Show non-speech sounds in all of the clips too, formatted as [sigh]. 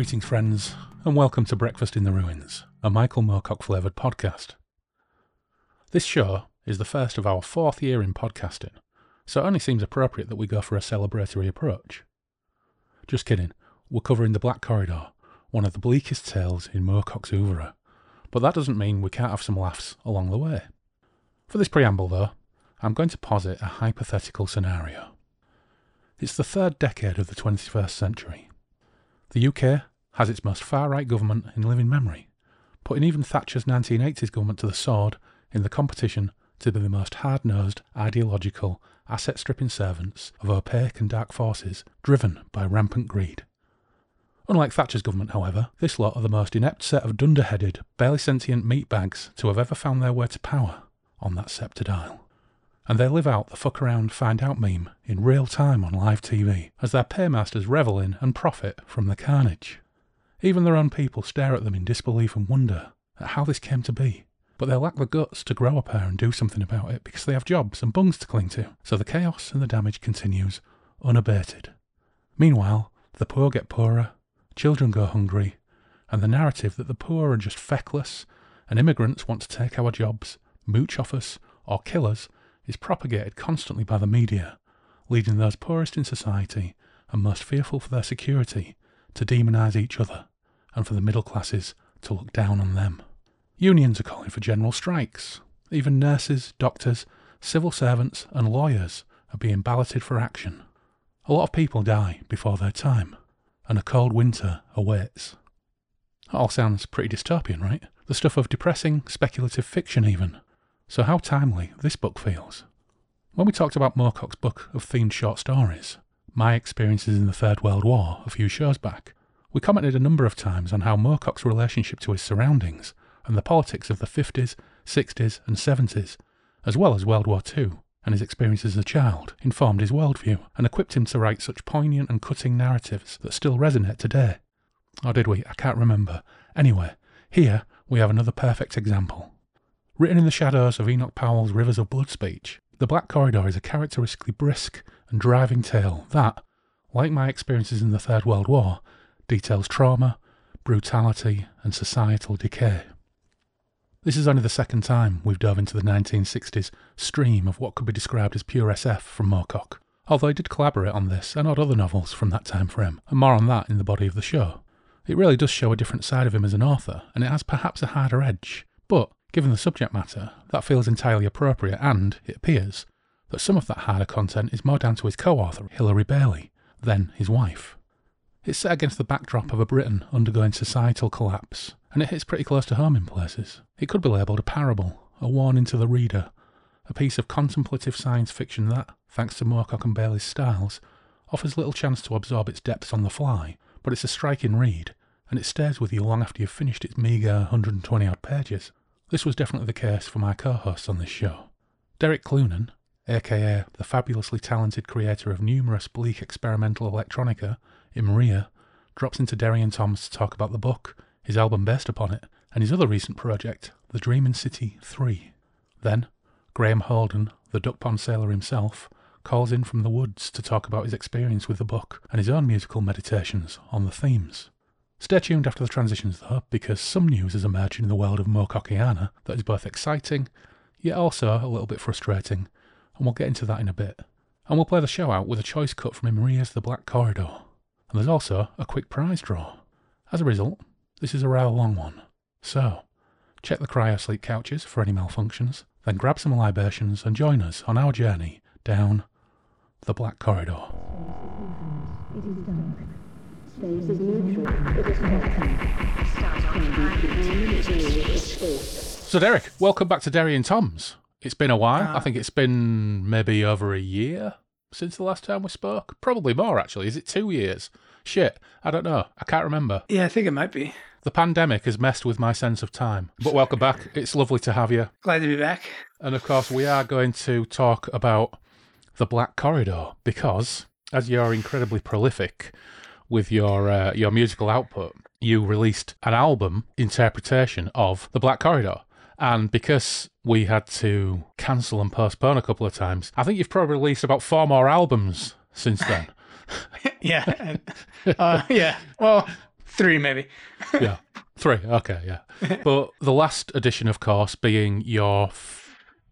Greetings, friends, and welcome to Breakfast in the Ruins, a Michael Moorcock flavoured podcast. This show is the first of our fourth year in podcasting, so it only seems appropriate that we go for a celebratory approach. Just kidding, we're covering the Black Corridor, one of the bleakest tales in Moorcock's oeuvre, but that doesn't mean we can't have some laughs along the way. For this preamble, though, I'm going to posit a hypothetical scenario. It's the third decade of the 21st century. The UK has its most far right government in living memory, putting even Thatcher's 1980s government to the sword in the competition to be the most hard nosed, ideological, asset stripping servants of opaque and dark forces driven by rampant greed. Unlike Thatcher's government, however, this lot are the most inept set of dunderheaded, barely sentient meatbags to have ever found their way to power on that sceptred isle. And they live out the fuck around find out meme in real time on live TV as their paymasters revel in and profit from the carnage. Even their own people stare at them in disbelief and wonder at how this came to be. But they lack the guts to grow a pair and do something about it because they have jobs and bungs to cling to. So the chaos and the damage continues unabated. Meanwhile, the poor get poorer, children go hungry, and the narrative that the poor are just feckless and immigrants want to take our jobs, mooch off us, or kill us is propagated constantly by the media, leading those poorest in society and most fearful for their security to demonise each other, and for the middle classes to look down on them. Unions are calling for general strikes. Even nurses, doctors, civil servants, and lawyers are being balloted for action. A lot of people die before their time, and a cold winter awaits. That all sounds pretty dystopian, right? The stuff of depressing, speculative fiction, even. So, how timely this book feels. When we talked about Moorcock's book of themed short stories, My Experiences in the Third World War, a few shows back, we commented a number of times on how Moorcock's relationship to his surroundings and the politics of the 50s, 60s, and 70s, as well as World War II and his experiences as a child, informed his worldview and equipped him to write such poignant and cutting narratives that still resonate today. Or did we? I can't remember. Anyway, here we have another perfect example. Written in the shadows of Enoch Powell's Rivers of Blood speech, The Black Corridor is a characteristically brisk and driving tale that, like my experiences in the Third World War, details trauma, brutality, and societal decay. This is only the second time we've dove into the 1960s stream of what could be described as pure SF from Moorcock, although he did collaborate on this and odd other novels from that time frame, and more on that in the body of the show. It really does show a different side of him as an author, and it has perhaps a harder edge, but Given the subject matter, that feels entirely appropriate, and it appears that some of that harder content is more down to his co author, Hilary Bailey, than his wife. It's set against the backdrop of a Britain undergoing societal collapse, and it hits pretty close to home in places. It could be labelled a parable, a warning to the reader, a piece of contemplative science fiction that, thanks to Moorcock and Bailey's styles, offers little chance to absorb its depths on the fly, but it's a striking read, and it stays with you long after you've finished its meagre 120 odd pages. This was definitely the case for my co hosts on this show. Derek Clunan, aka the fabulously talented creator of numerous bleak experimental electronica, Maria, drops into Derry and Toms to talk about the book, his album based upon it, and his other recent project, The Dreaming City 3. Then, Graham Holden, the duck pond sailor himself, calls in from the woods to talk about his experience with the book and his own musical meditations on the themes. Stay tuned after the transitions though, because some news has emerged in the world of Moorcockiana that is both exciting, yet also a little bit frustrating, and we'll get into that in a bit. And we'll play the show out with a choice cut from Maria's The Black Corridor. And there's also a quick prize draw. As a result, this is a rather long one. So, check the cryosleep couches for any malfunctions, then grab some libations and join us on our journey down the Black Corridor. Space is neutral. It is So, Derek, welcome back to Derry and Tom's. It's been a while. Uh, I think it's been maybe over a year since the last time we spoke. Probably more, actually. Is it two years? Shit, I don't know. I can't remember. Yeah, I think it might be. The pandemic has messed with my sense of time. But welcome back. It's lovely to have you. Glad to be back. And of course, we are going to talk about the Black Corridor because, as you're incredibly prolific, with your uh, your musical output, you released an album interpretation of The Black Corridor. And because we had to cancel and postpone a couple of times, I think you've probably released about four more albums since then. [laughs] [laughs] yeah. Uh, yeah. Well, three maybe. [laughs] yeah, three. Okay, yeah. But the last edition, of course, being your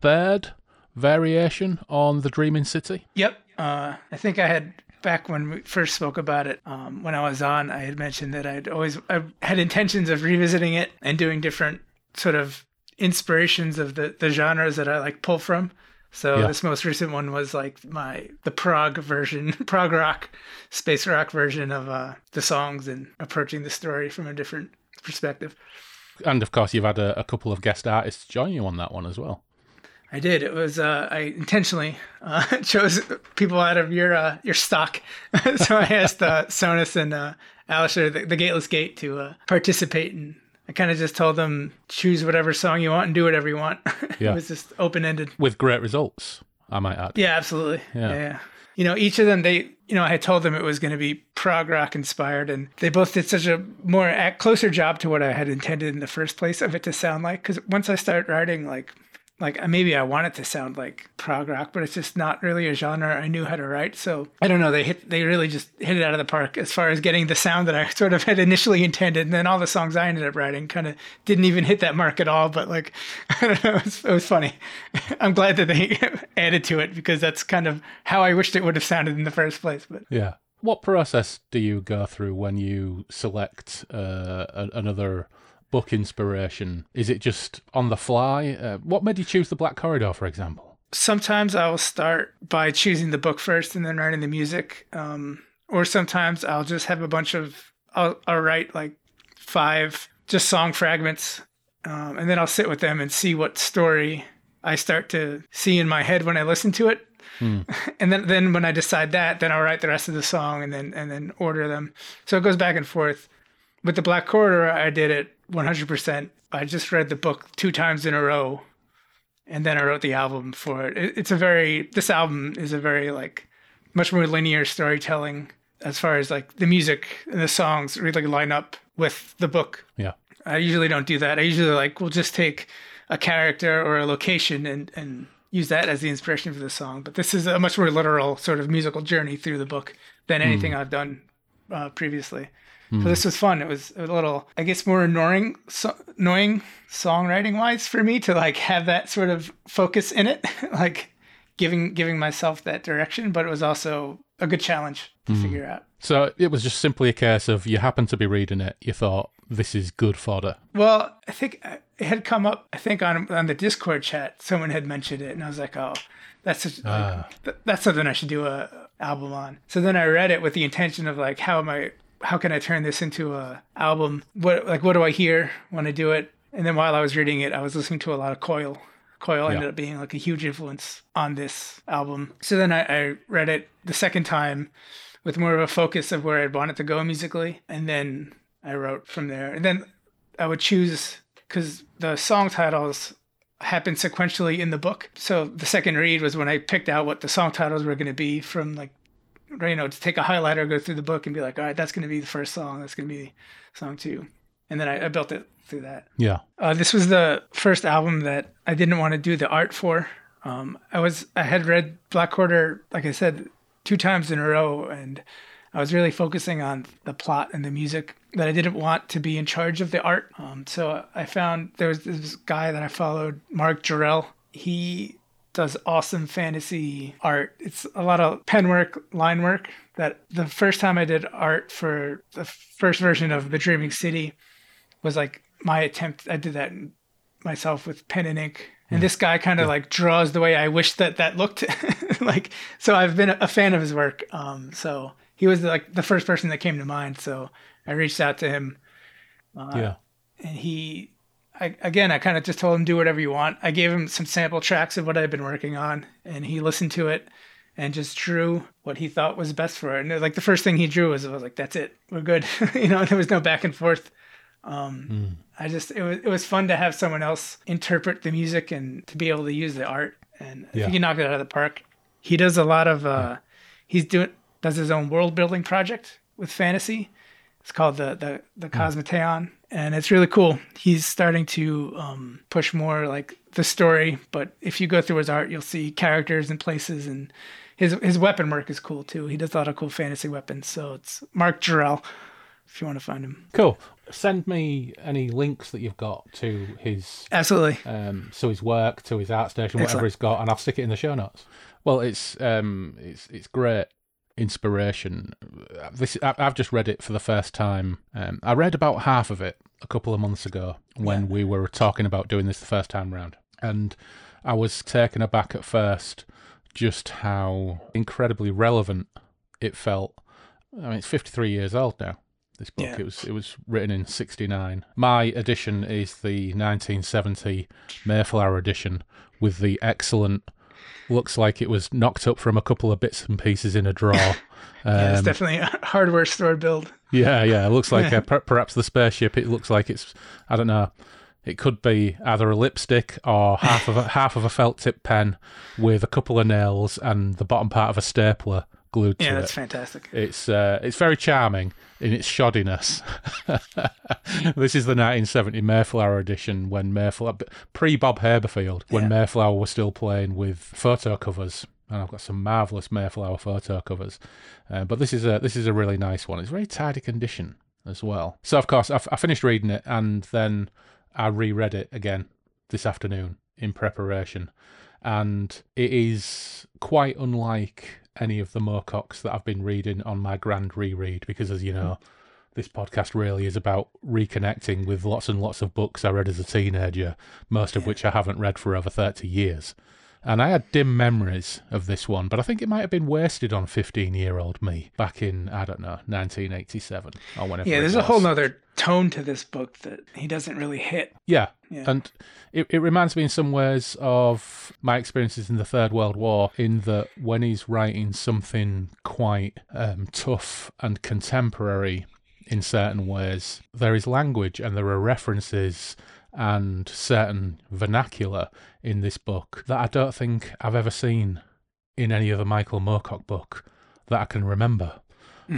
third variation on the Dreaming City. Yep. Uh, I think I had back when we first spoke about it, um, when I was on, I had mentioned that I'd always I had intentions of revisiting it and doing different sort of inspirations of the, the genres that I like pull from. So yeah. this most recent one was like my the prog version, [laughs] prog rock, space rock version of uh, the songs and approaching the story from a different perspective. And of course, you've had a, a couple of guest artists join you on that one as well. I did. It was uh, I intentionally uh, [laughs] chose people out of your uh, your stock, [laughs] so I asked uh, Sonus and uh, Alistair, the, the Gateless Gate, to uh, participate, and I kind of just told them choose whatever song you want and do whatever you want. [laughs] Yeah. it was just open ended with great results. I might add. Yeah, absolutely. Yeah. yeah. You know, each of them, they, you know, I told them it was going to be prog rock inspired, and they both did such a more closer job to what I had intended in the first place of it to sound like. Because once I started writing, like like maybe I want it to sound like prog rock, but it's just not really a genre I knew how to write. So I don't know. They hit they really just hit it out of the park as far as getting the sound that I [laughs] sort of had initially intended. And then all the songs I ended up writing kind of didn't even hit that mark at all. But like [laughs] I don't know, it was, it was funny. [laughs] I'm glad that they added to it because that's kind of how I wished it would have sounded in the first place. But yeah. What process do you go through when you select uh, another book inspiration? Is it just on the fly? Uh, what made you choose The Black Corridor, for example? Sometimes I will start by choosing the book first and then writing the music. Um, or sometimes I'll just have a bunch of, I'll, I'll write like five just song fragments. Um, and then I'll sit with them and see what story I start to see in my head when I listen to it. Hmm. [laughs] And then, then when I decide that, then I'll write the rest of the song and then and then order them. So it goes back and forth. With the Black Corridor, I did it 100%. I just read the book two times in a row and then I wrote the album for it. It's a very, this album is a very like much more linear storytelling as far as like the music and the songs really line up with the book. Yeah. I usually don't do that. I usually like, we'll just take a character or a location and, and use that as the inspiration for the song. But this is a much more literal sort of musical journey through the book than anything mm. I've done uh, previously. Mm. So this was fun. It was a little, I guess, more annoying, so, annoying songwriting wise for me to like have that sort of focus in it, [laughs] like giving giving myself that direction. But it was also a good challenge to mm. figure out. So it was just simply a case of you happened to be reading it, you thought this is good fodder. Well, I think it had come up. I think on on the Discord chat, someone had mentioned it, and I was like, oh, that's a, ah. like, that's something I should do a album on. So then I read it with the intention of like, how am I how can I turn this into a album? What like what do I hear when I do it? And then while I was reading it, I was listening to a lot of Coil. Coil yeah. ended up being like a huge influence on this album. So then I, I read it the second time with more of a focus of where I'd want it to go musically, and then I wrote from there. And then I would choose because the song titles happen sequentially in the book. So the second read was when I picked out what the song titles were going to be from like you know, to take a highlighter, go through the book, and be like, all right, that's going to be the first song. That's going to be song two, and then I, I built it through that. Yeah. Uh, this was the first album that I didn't want to do the art for. Um, I was I had read Black Corridor, like I said, two times in a row, and I was really focusing on the plot and the music that I didn't want to be in charge of the art. Um, so I found there was this guy that I followed, Mark Jarrell. He does awesome fantasy art. It's a lot of pen work, line work. That the first time I did art for the first version of The Dreaming City was like my attempt. I did that myself with pen and ink. And this guy kind of yeah. like draws the way I wish that that looked [laughs] like. So I've been a fan of his work. Um, so he was like the first person that came to mind. So I reached out to him. Uh, yeah. And he I, again, I kind of just told him do whatever you want. I gave him some sample tracks of what I'd been working on, and he listened to it and just drew what he thought was best for it. And like the first thing he drew was, I was like, "That's it, we're good." [laughs] you know, there was no back and forth. Um, mm. I just it was it was fun to have someone else interpret the music and to be able to use the art. And yeah. he knocked it out of the park. He does a lot of uh, yeah. he's doing does his own world building project with fantasy. It's called the the the hmm. Cosmoteon, and it's really cool. He's starting to um, push more like the story, but if you go through his art, you'll see characters and places, and his his weapon work is cool too. He does a lot of cool fantasy weapons. So it's Mark Jarrell. if you want to find him. Cool. Send me any links that you've got to his Absolutely. um, so his work, to his art station, whatever Excellent. he's got, and I'll stick it in the show notes. Well, it's um, it's it's great inspiration. This I- I've just read it for the first time. Um, I read about half of it a couple of months ago when we were talking about doing this the first time round, and I was taken aback at first just how incredibly relevant it felt. I mean, it's 53 years old now. This book Yeah. it was it was written in 69. My edition is the 1970 Mayflower edition with the excellent. Looks like it was knocked up from a couple of bits and pieces in a drawer. [laughs] yeah, it's Um, definitely a hardware store build. yeah, yeah. It looks like per- perhaps the spaceship. It looks like it's. I don't know. It could be either a lipstick or [laughs] half of a half of a felt tip pen with a couple of nails and the bottom part of a stapler glued Yeah, to that's fantastic. It's uh, it's very charming in its shoddiness. [laughs] this is the 1970 Mayflower edition when Mayflower pre Bob Haberfield when Yeah. Mayflower was still playing with photo covers. And I've got some marvelous Mayflower photo covers, uh, but this is a this is a really nice one. It's very tidy condition as well. So of course I, f- I finished reading it and then I reread it again this afternoon in preparation, and it is quite unlike any of the Moorcocks that I've been reading on my grand reread because, as you know, this podcast really is about reconnecting with lots and lots of books I read as a teenager, most of which I haven't read for over 30 years. And I had dim memories of this one, but I think it might have been wasted on 15 year old me back in, I don't know, 1987 or whenever. Yeah, there's a whole nother tone to this book that he doesn't really hit. Yeah. Yeah. And it, it reminds me in some ways of my experiences in the Third World War, in that when he's writing something quite um, tough and contemporary in certain ways, there is language and there are references and certain vernacular in this book that I don't think I've ever seen in any other Michael Moorcock book that I can remember.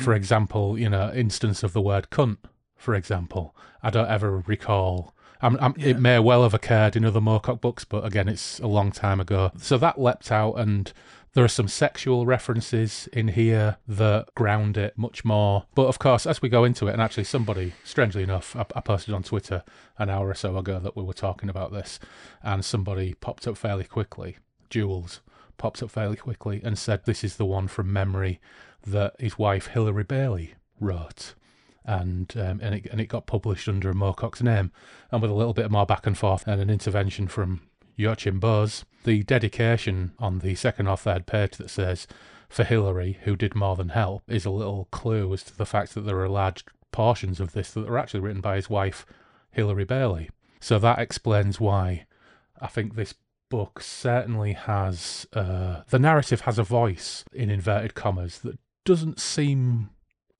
For example, you know, instance of the word cunt, for example. I don't ever recall. I'm, I'm, It may well have occurred in other Moorcock books, but again, it's a long time ago. So that leapt out, and there are some sexual references in here that ground it much more. But of course, as we go into it, and actually, somebody, strangely enough, I, I posted on Twitter an hour or so ago that we were talking about this, and somebody popped up fairly quickly, Jules popped up fairly quickly, and said this is the one from memory that his wife Hilary Bailey wrote and um, and it and it got published under Moorcock's name, and with a little bit more back and forth and an intervention from Joachim Boaz, the dedication on the second or third page that says for Hilary, who did more than help, is a little clue as to the fact that there are large portions of this that are actually written by his wife Hilary Bailey. So that explains why I think this book certainly has uh, the narrative has a voice in inverted commas that doesn't seem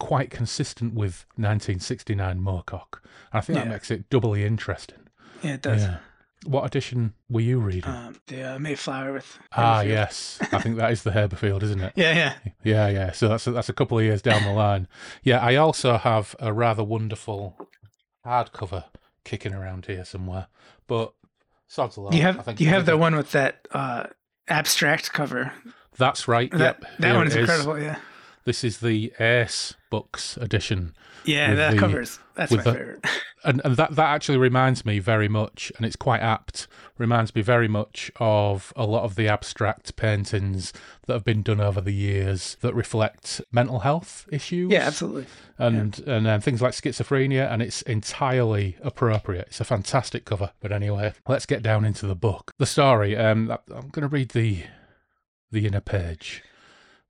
quite consistent with 1969 Moorcock. And I think that makes it doubly interesting. Yeah, it does. Yeah. What edition were you reading? Um, the uh, Mayflower with. ah, yes. I think that is the Haberfield, isn't it? [laughs] Yeah, yeah. Yeah, yeah. So that's a, that's a couple of years down the line. Yeah, I also have a rather wonderful hardcover kicking around here somewhere, but sods alive. You I have you have the one with that uh, abstract cover. That's right. That yep. that here one is incredible. Yeah. This is the Ace Books edition, Yeah, that the- covers. That's my the- favorite. [laughs] and and that that actually reminds me very much, and it's quite apt. Reminds me very much of a lot of the abstract paintings that have been done over the years that reflect mental health issues. Yeah, absolutely. and and um, things like schizophrenia, and it's entirely appropriate. It's a fantastic cover. But anyway, let's get down into the book. The story. Um, I'm going to read the the inner page,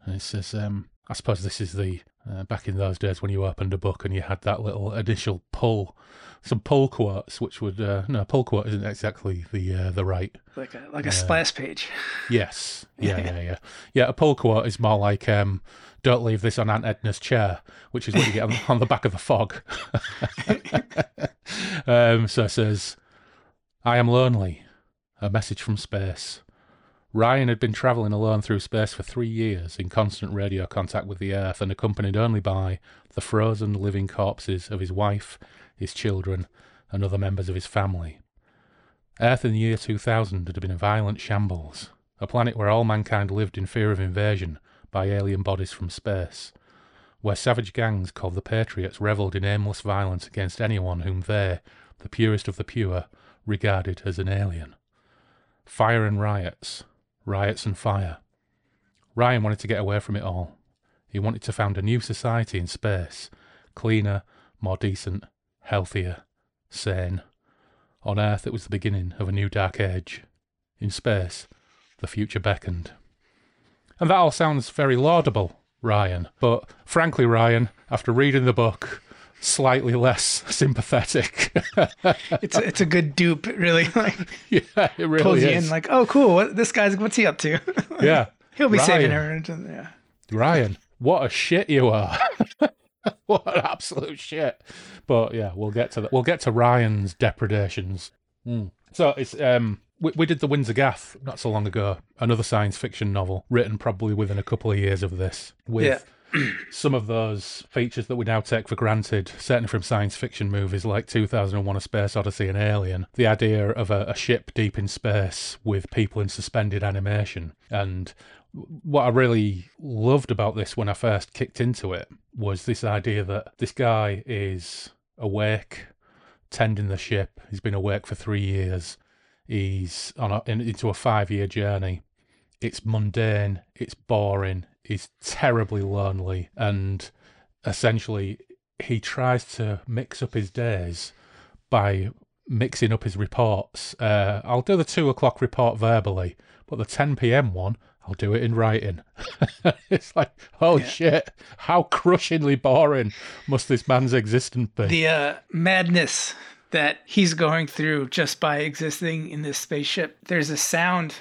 and it says, um, I suppose this is the uh, back in those days when you opened a book and you had that little initial pull, some pull quotes, which would uh, no pull quote isn't exactly the uh, the right Like a like a splash page. [laughs] Yes. Yeah, yeah, yeah. Yeah, a pull quote is more like um, don't leave this on Aunt Edna's chair, which is what you get on, on the back of the fog. [laughs] [laughs] um, so it says, I am lonely. A message from space. Ryan had been travelling alone through space for three years in constant radio contact with the Earth and accompanied only by the frozen living corpses of his wife, his children, and other members of his family. Earth in the year 2000 had been a violent shambles, a planet where all mankind lived in fear of invasion by alien bodies from space. where savage gangs called the Patriots revelled in aimless violence against anyone whom they, the purest of the pure, regarded as an alien. Fire and riots, riots and fire. Ryan wanted to get away from it all. He wanted to found a new society in space, cleaner, more decent, healthier, sane. On Earth, it was the beginning of a new dark age. In space, the future beckoned. And that all sounds very laudable, Ryan. But frankly, Ryan, after reading the book, slightly less [laughs] sympathetic. [laughs] it's a, it's a good dupe, really. [laughs] Like yeah, it really pulls is. you in, like, oh, cool. What, this guy's what's he up to? yeah, He'll be saving Ryan. everyone. Yeah. Ryan, what a shit you are. what an absolute shit. But yeah, we'll get to that. We'll get to Ryan's depredations. Mm. So it's um we, we did the Winds of Gath not so long ago, another science fiction novel written probably within a couple of years of this, with Yeah. Some of those features that we now take for granted, certainly from science fiction movies like 2001: A Space Odyssey and Alien. The idea of a, a ship deep in space with people in suspended animation, and what I really loved about this when I first kicked into it was this idea that this guy is awake, tending the ship. He's been awake for three years. He's on a, in, into a five-year journey. It's mundane. It's boring. He's terribly lonely, and essentially, he tries to mix up his days by mixing up his reports. Uh, I'll do the two o'clock report verbally, but the 10 p.m. one, I'll do it in writing. [laughs] it's like, oh Yeah. shit, how crushingly boring must this man's existence be? The uh, madness that he's going through just by existing in this spaceship. There's a sound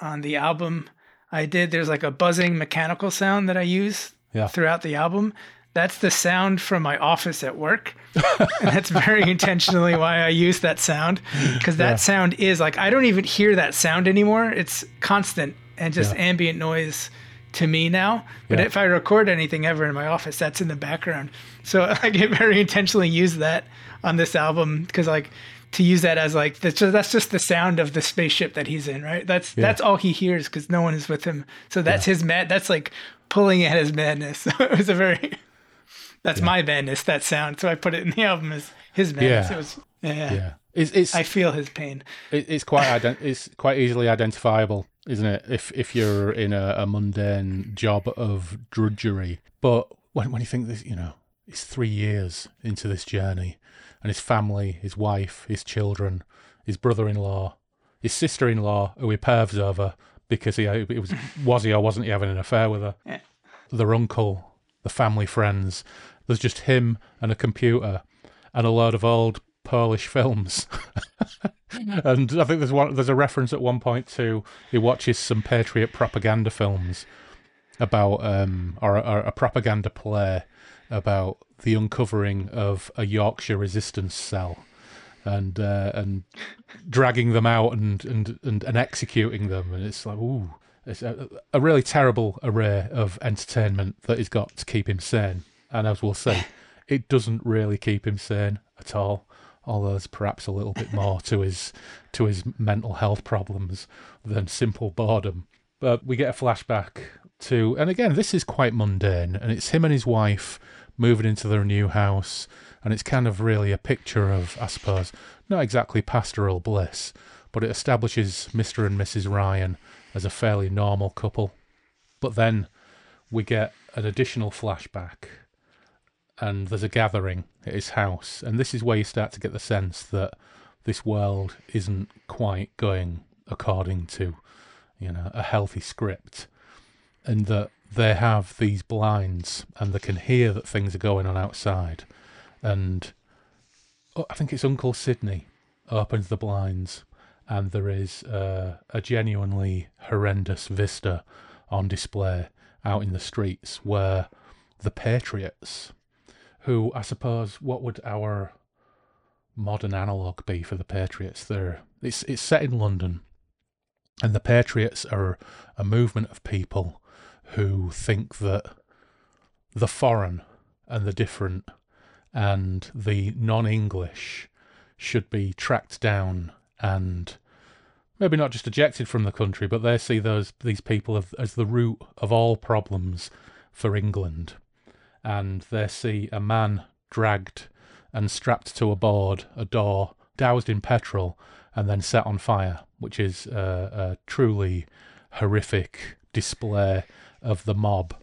on the album I did. There's like a buzzing mechanical sound that I use Yeah. throughout the album. That's the sound from my office at work. and that's very [laughs] intentionally why I use that sound because that Yeah. sound is like I don't even hear that sound anymore. It's constant and just Yeah. ambient noise to me now. But if I record anything ever in my office, that's in the background. So [laughs] I get very intentionally use that on this album because like to use that as like that's just, that's just the sound of the spaceship that he's in, right? That's Yeah. that's all he hears because no one is with him. So that's his mad. That's like pulling at his madness. [laughs] it was a very that's my madness. That sound. So I put it in the album as his madness. Yeah. It was yeah. yeah, it's it's I feel his pain. it, it's quite ident- it's quite easily identifiable, isn't it? If if you're in a, a mundane job of drudgery, but when when you think this, you know, it's three years into this journey, and his family, his wife, his children, his brother-in-law, his sister-in-law, who he pervs over because he it was was he or wasn't he having an affair with her, Yeah. their uncle, the family friends. There's just him and a computer and a load of old Polish films. [laughs] and I think there's one there's a reference at one point to he watches some patriot propaganda films about um or, or a propaganda play about the uncovering of a Yorkshire resistance cell and uh, and dragging them out and, and, and, and executing them. And it's like ooh it's a, a really terrible array of entertainment that he's got to keep him sane. And as we'll see [laughs] it doesn't really keep him sane at all although there's perhaps a little bit more to his to his mental health problems than simple boredom. But we get a flashback to and again this is quite mundane and it's him and his wife moving into their new house and it's kind of really a picture of i suppose not exactly pastoral bliss but it establishes mr and mrs ryan as a fairly normal couple. But then we get an additional flashback and there's a gathering at his house and this is where you start to get the sense that this world isn't quite going according to you know a healthy script and that they have these blinds and they can hear that things are going on outside and oh, i think it's uncle sydney opens the blinds and there is a genuinely horrendous vista on display out in the streets where the patriots who I suppose what would our modern analogue be for the Patriots? They're it's it's set in London, and the Patriots are a movement of people who think that the foreign and the different and the non-English should be tracked down and maybe not just ejected from the country, but they see those these people as, as the root of all problems for England. And they see a man dragged and strapped to a board, a door, doused in petrol, and then set on fire, which is a, a truly horrific display of the mob,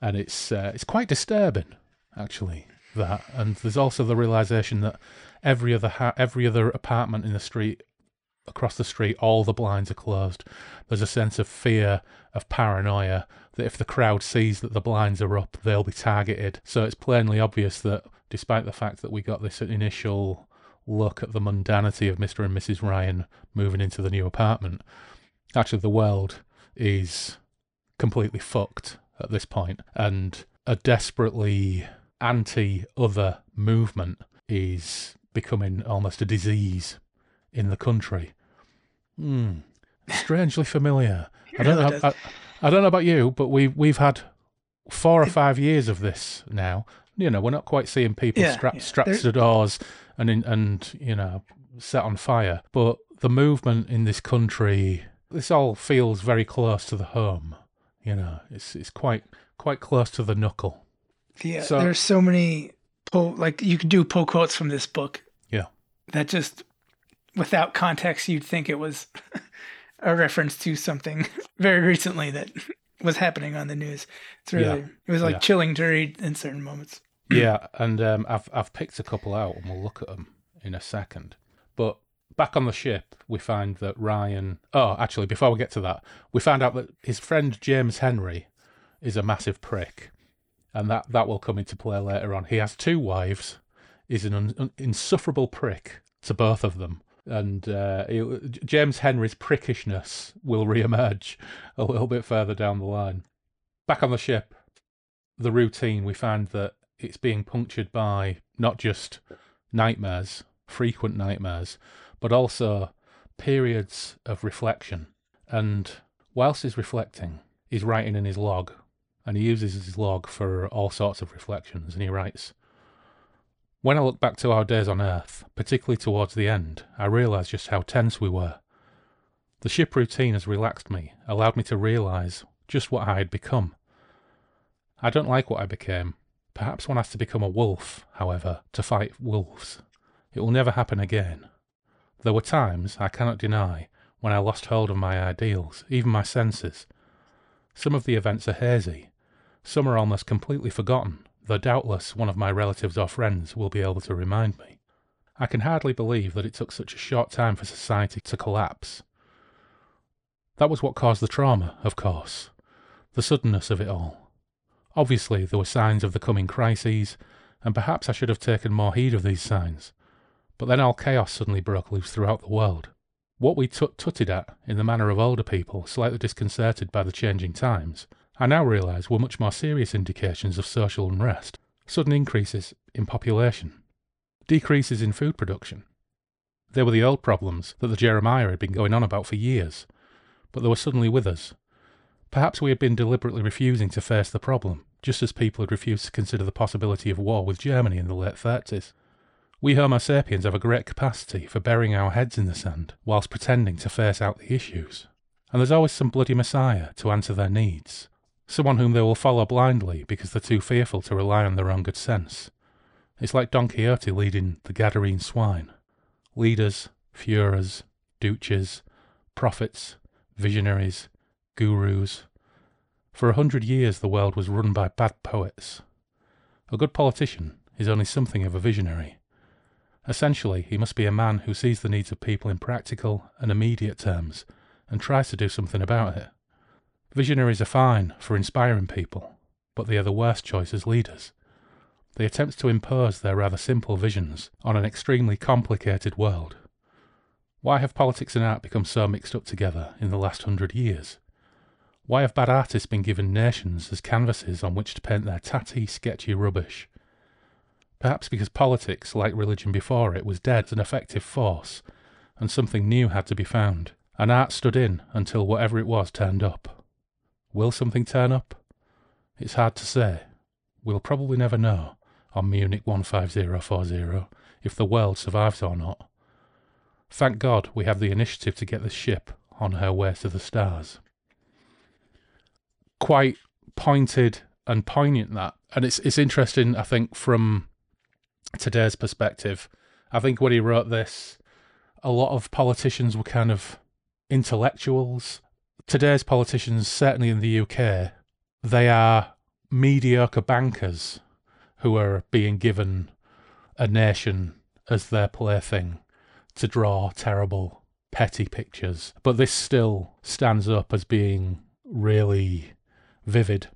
and it's uh, it's quite disturbing, actually. That and there's also the realization that every other ha- every other apartment in the street across the street, all the blinds are closed. There's a sense of fear, of paranoia that if the crowd sees that the blinds are up, they'll be targeted. So it's plainly obvious that, despite the fact that we got this initial look at the mundanity of Mr. and Mrs. Ryan moving into the new apartment, actually the world is completely fucked at this point, and a desperately anti other movement is becoming almost a disease in the country. Hmm. Strangely familiar. I don't know. I, I, don't know about you, but we we've had four or five years of this now. You know, we're not quite seeing people yeah, strapped yeah. strapped to doors and in, and you know set on fire, but the movement in this country, this all feels very close to the home. You know, it's it's quite quite close to the knuckle. Yeah, so, there's so many pull like you could do pull quotes from this book. Yeah, that just without context, you'd think it was [laughs] a reference to something [laughs] very recently that [laughs] was happening on the news. It's really yeah. it was like yeah. chilling to read in certain moments. yeah, and um, I've I've picked a couple out, and we'll look at them in a second. But back on the ship, we find that Ryan. Oh, actually, before we get to that, we found out that his friend James Henry is a massive prick, and that that will come into play later on. He has two wives. Is an un- insufferable prick to both of them, and uh, James Henry's prickishness will re-emerge a little bit further down the line. Back on the ship, the routine we find that it's being punctured by not just nightmares, frequent nightmares, but also periods of reflection. And whilst he's reflecting, he's writing in his log, and he uses his log for all sorts of reflections. And he writes, when I look back to our days on Earth, particularly towards the end, I realise just how tense we were. The ship routine has relaxed me, allowed me to realise just what I had become. I don't like what I became. Perhaps one has to become a wolf, however, to fight wolves. It will never happen again. There were times, I cannot deny, when I lost hold of my ideals, even my senses. Some of the events are hazy. Some are almost completely forgotten, though doubtless one of my relatives or friends will be able to remind me. I can hardly believe that it took such a short time for society to collapse. That was what caused the trauma, of course, the suddenness of it all. Obviously, there were signs of the coming crises, and perhaps I should have taken more heed of these signs. But then all chaos suddenly broke loose throughout the world. What we tut tutted at, in the manner of older people slightly disconcerted by the changing times, I now realise were much more serious indications of social unrest. Sudden increases in population, decreases in food production. They were the old problems that the Jeremiah had been going on about for years, but they were suddenly with us. Perhaps we had been deliberately refusing to face the problem, just as people had refused to consider the possibility of war with Germany in the late 30s. We Homo sapiens have a great capacity for burying our heads in the sand whilst pretending to face out the issues. And there's always some bloody messiah to answer their needs, someone whom they will follow blindly because they're too fearful to rely on their own good sense. It's like Don Quixote leading the Gadarene swine. Leaders, Führers, Duces, prophets, visionaries, gurus. For a hundred years the world was run by bad poets. A good politician is only something of a visionary. Essentially, he must be a man who sees the needs of people in practical and immediate terms and tries to do something about it. Visionaries are fine for inspiring people, but they are the worst choice as leaders. They attempt to impose their rather simple visions on an extremely complicated world. Why have politics and art become so mixed up together in the last hundred years? Why have bad artists been given nations as canvases on which to paint their tatty, sketchy rubbish? Perhaps because politics, like religion before it, was dead as an effective force, and something new had to be found, and art stood in until whatever it was turned up. Will something turn up? It's hard to say. We'll probably never know on Munich 15040 if the world survives or not. Thank God we have the initiative to get the ship on her way to the stars. Quite pointed and poignant that and it's it's interesting. I think from today's perspective, I think when he wrote this, a lot of politicians were kind of intellectuals. Today's politicians, certainly in the UK, they are mediocre bankers who are being given a nation as their plaything to draw terrible, petty pictures. But this still stands up as being really vivid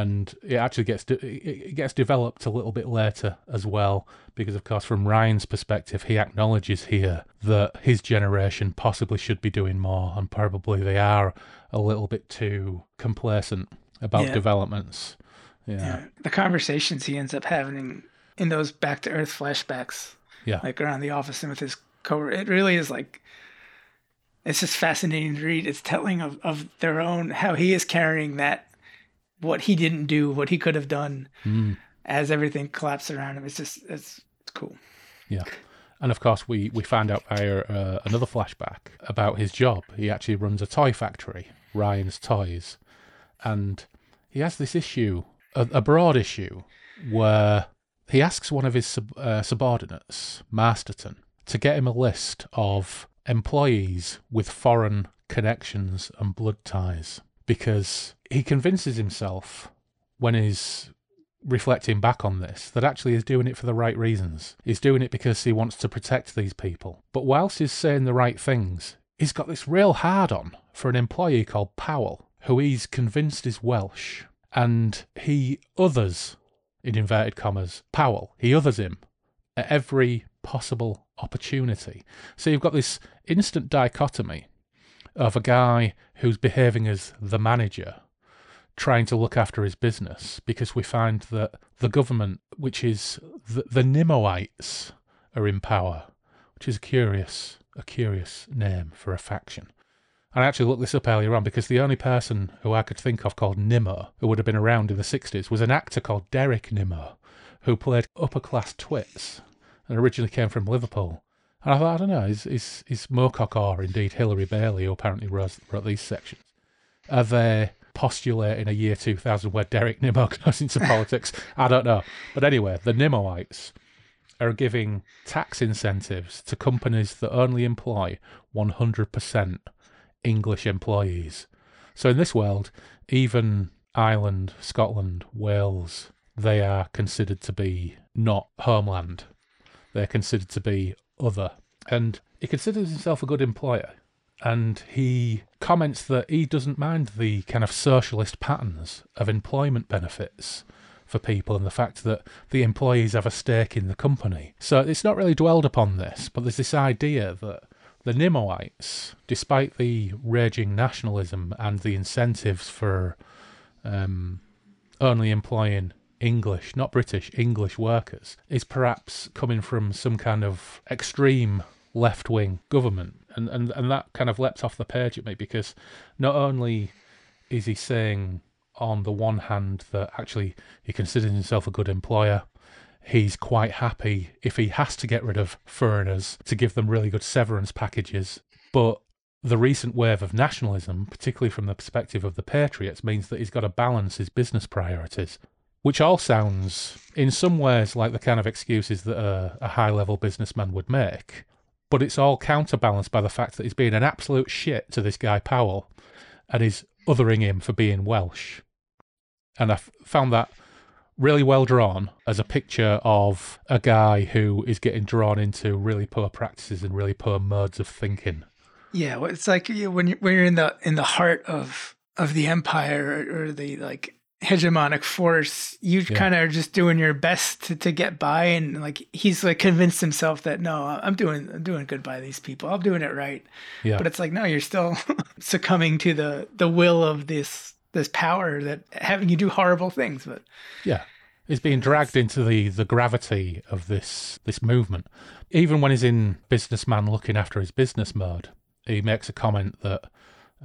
and it actually gets de- it gets developed a little bit later as well because of course from Ryan's perspective he acknowledges here that his generation possibly should be doing more and probably they are a little bit too complacent about Yeah. developments yeah Yeah. The conversations he ends up having in those back to earth flashbacks, yeah like around the office and with his co it really is like it's just fascinating to read. It's telling of, of their own how he is carrying that what he didn't do, what he could have done Mm. as everything collapsed around him. It's just it's, it's cool. Yeah. And of course, we, we find out via uh, another flashback about his job. He actually runs a toy factory, Ryan's Toys. And he has this issue, a, a broad issue, where he asks one of his sub, uh, subordinates, Masterton, to get him a list of employees with foreign connections and blood ties. Because he convinces himself when he's reflecting back on this that actually he's doing it for the right reasons. He's doing it because he wants to protect these people. But whilst he's saying the right things, he's got this real hard on for an employee called Powell, who he's convinced is Welsh. And he others, in inverted commas, Powell. He others him at every possible opportunity. So you've got this instant dichotomy of a guy who's behaving as the manager trying to look after his business because we find that the government, which is the, the Nimmoites, are in power, which is a curious, a curious name for a faction. I actually looked this up earlier on because the only person who I could think of called Nimmo, who would have been around in the 60s, was an actor called Derek Nimmo, who played upper class twits and originally came from Liverpool. And I thought, I don't know, is, is, is Moorcock or indeed Hilary Bailey, who apparently wrote, wrote these sections, are they postulating a year 2000 where Derek Nimmo [laughs] goes into politics? I don't know. But anyway, the Nimmoites are giving tax incentives to companies that only employ 100% English employees. So in this world, even Ireland, Scotland, Wales, they are considered to be not homeland. They're considered to be other. And he considers himself a good employer. And he comments that he doesn't mind the kind of socialist patterns of employment benefits for people and the fact that the employees have a stake in the company. So it's not really dwelled upon this, but there's this idea that the Nimmoites, despite the raging nationalism and the incentives for um, only employing English, not British, English workers, is perhaps coming from some kind of extreme left wing government. And, and, and that kind of leapt off the page at me because not only is he saying, on the one hand, that actually he considers himself a good employer, he's quite happy if he has to get rid of foreigners to give them really good severance packages. But the recent wave of nationalism, particularly from the perspective of the Patriots, means that he's got to balance his business priorities, which all sounds, in some ways, like the kind of excuses that a, a high level businessman would make. But it's all counterbalanced by the fact that he's being an absolute shit to this guy Powell and he's othering him for being Welsh. And I f- found that really well drawn as a picture of a guy who is getting drawn into really poor practices and really poor modes of thinking. Yeah, well, it's like you- when you're when you're in the in the heart of of the empire or, or the like hegemonic force, you Yeah. kind of are just doing your best to, to get by, and like he's like convinced himself that no, I'm doing I'm doing good by these people, I'm doing it right. Yeah. But it's like no, you're still [laughs] succumbing to the the will of this this power that having you do horrible things. But Yeah. He's being dragged into the, the gravity of this this movement. Even when he's in businessman looking after his business mode, he makes a comment that,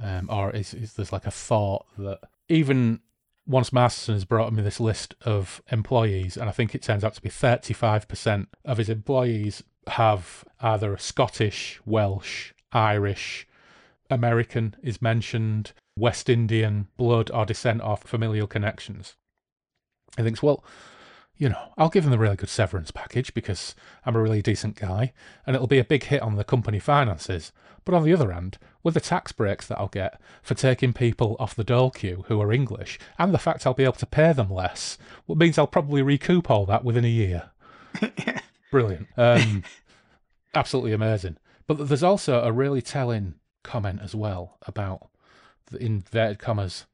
um, or is, is there's like a thought that even once Masterson has brought me this list of employees, and I think it turns out to be 35% of his employees have either Scottish, Welsh, Irish, American is mentioned, West Indian blood or descent or familial connections. He thinks, well, you know, I'll give them a really good severance package because I'm a really decent guy and it'll be a big hit on the company finances. But on the other hand, with the tax breaks that I'll get for taking people off the dole queue who are English and the fact I'll be able to pay them less, what means I'll probably recoup all that within a year. [laughs] Brilliant. Um, [laughs] absolutely amazing. But there's also a really telling comment as well about, the inverted commas,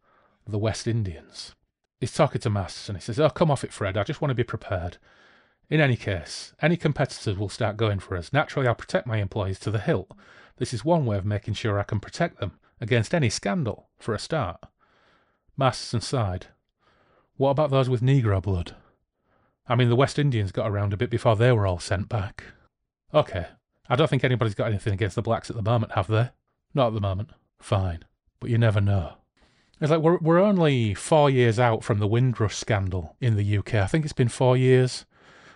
the West Indians he's talking to Mass and he says, Oh, come off it, Fred. I just want to be prepared. In any case, any competitors will start going for us. Naturally, I'll protect my employees to the hilt. This is one way of making sure I can protect them against any scandal, for a start. And sighed. What about those with Negro blood? I mean, the West Indians got around a bit before they were all sent back. Okay, I don't think anybody's got anything against the blacks at the moment, have they? Not at the moment. Fine. But you never know. It's like we're we're only four years out from the Windrush scandal in the UK. I think it's been four years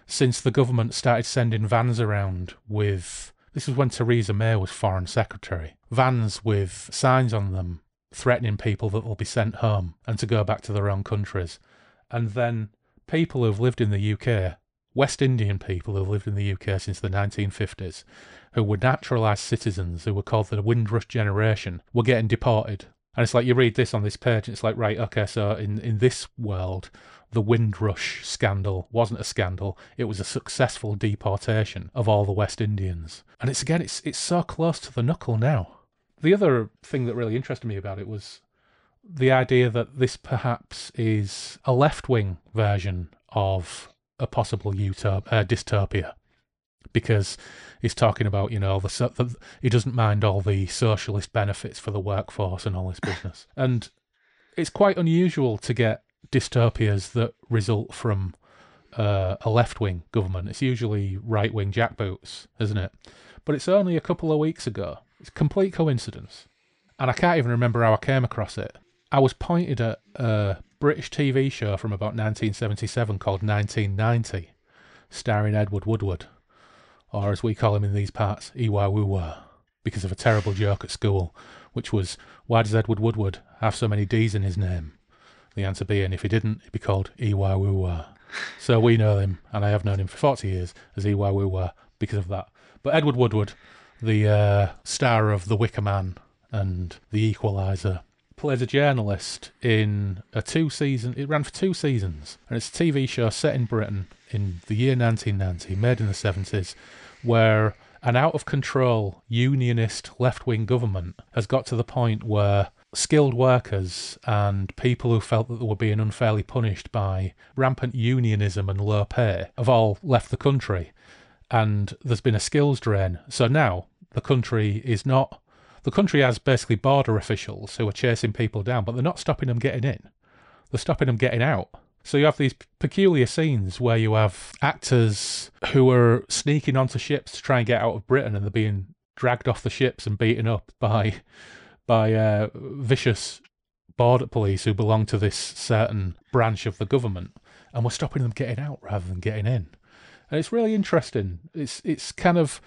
since the government started sending vans around with. This was when Theresa May was Foreign Secretary. Vans with signs on them threatening people that they'll be sent home and to go back to their own countries. And then people who've lived in the UK, West Indian people who've lived in the UK since the 1950s, who were naturalised citizens, who were called the Windrush generation, were getting deported and it's like you read this on this page, and it's like, right, okay, so in, in this world, the Windrush scandal wasn't a scandal; it was a successful deportation of all the West Indians. And it's again, it's it's so close to the knuckle now. The other thing that really interested me about it was the idea that this perhaps is a left wing version of a possible utop- uh, dystopia because he's talking about you know the, the, he doesn't mind all the socialist benefits for the workforce and all this business. [laughs] And it's quite unusual to get dystopias that result from uh, a left-wing government. It's usually right-wing jackboots isn't it? But it's only a couple of weeks ago. It's a complete coincidence. And i can't even remember how i came across it. I was pointed at a british tv show from about 1977 called 1990 starring edward woodward or as we call him in these parts, Iwa because of a terrible joke at school, which was, why does Edward Woodward have so many D's in his name? The answer being, if he didn't, he'd be called Iwa So we know him, and I have known him for 40 years, as Iwa because of that. But Edward Woodward, the uh, star of The Wicker Man and The Equalizer, plays a journalist in a two season. It ran for two seasons, and it's a TV show set in Britain in the year 1990, made in the 70s, where an out of control unionist left wing government has got to the point where skilled workers and people who felt that they were being unfairly punished by rampant unionism and low pay have all left the country. And there's been a skills drain. So now the country is not. The country has basically border officials who are chasing people down, but they're not stopping them getting in. They're stopping them getting out. So you have these peculiar scenes where you have actors who are sneaking onto ships to try and get out of Britain, and they're being dragged off the ships and beaten up by by uh, vicious border police who belong to this certain branch of the government, and we're stopping them getting out rather than getting in. And it's really interesting. It's it's kind of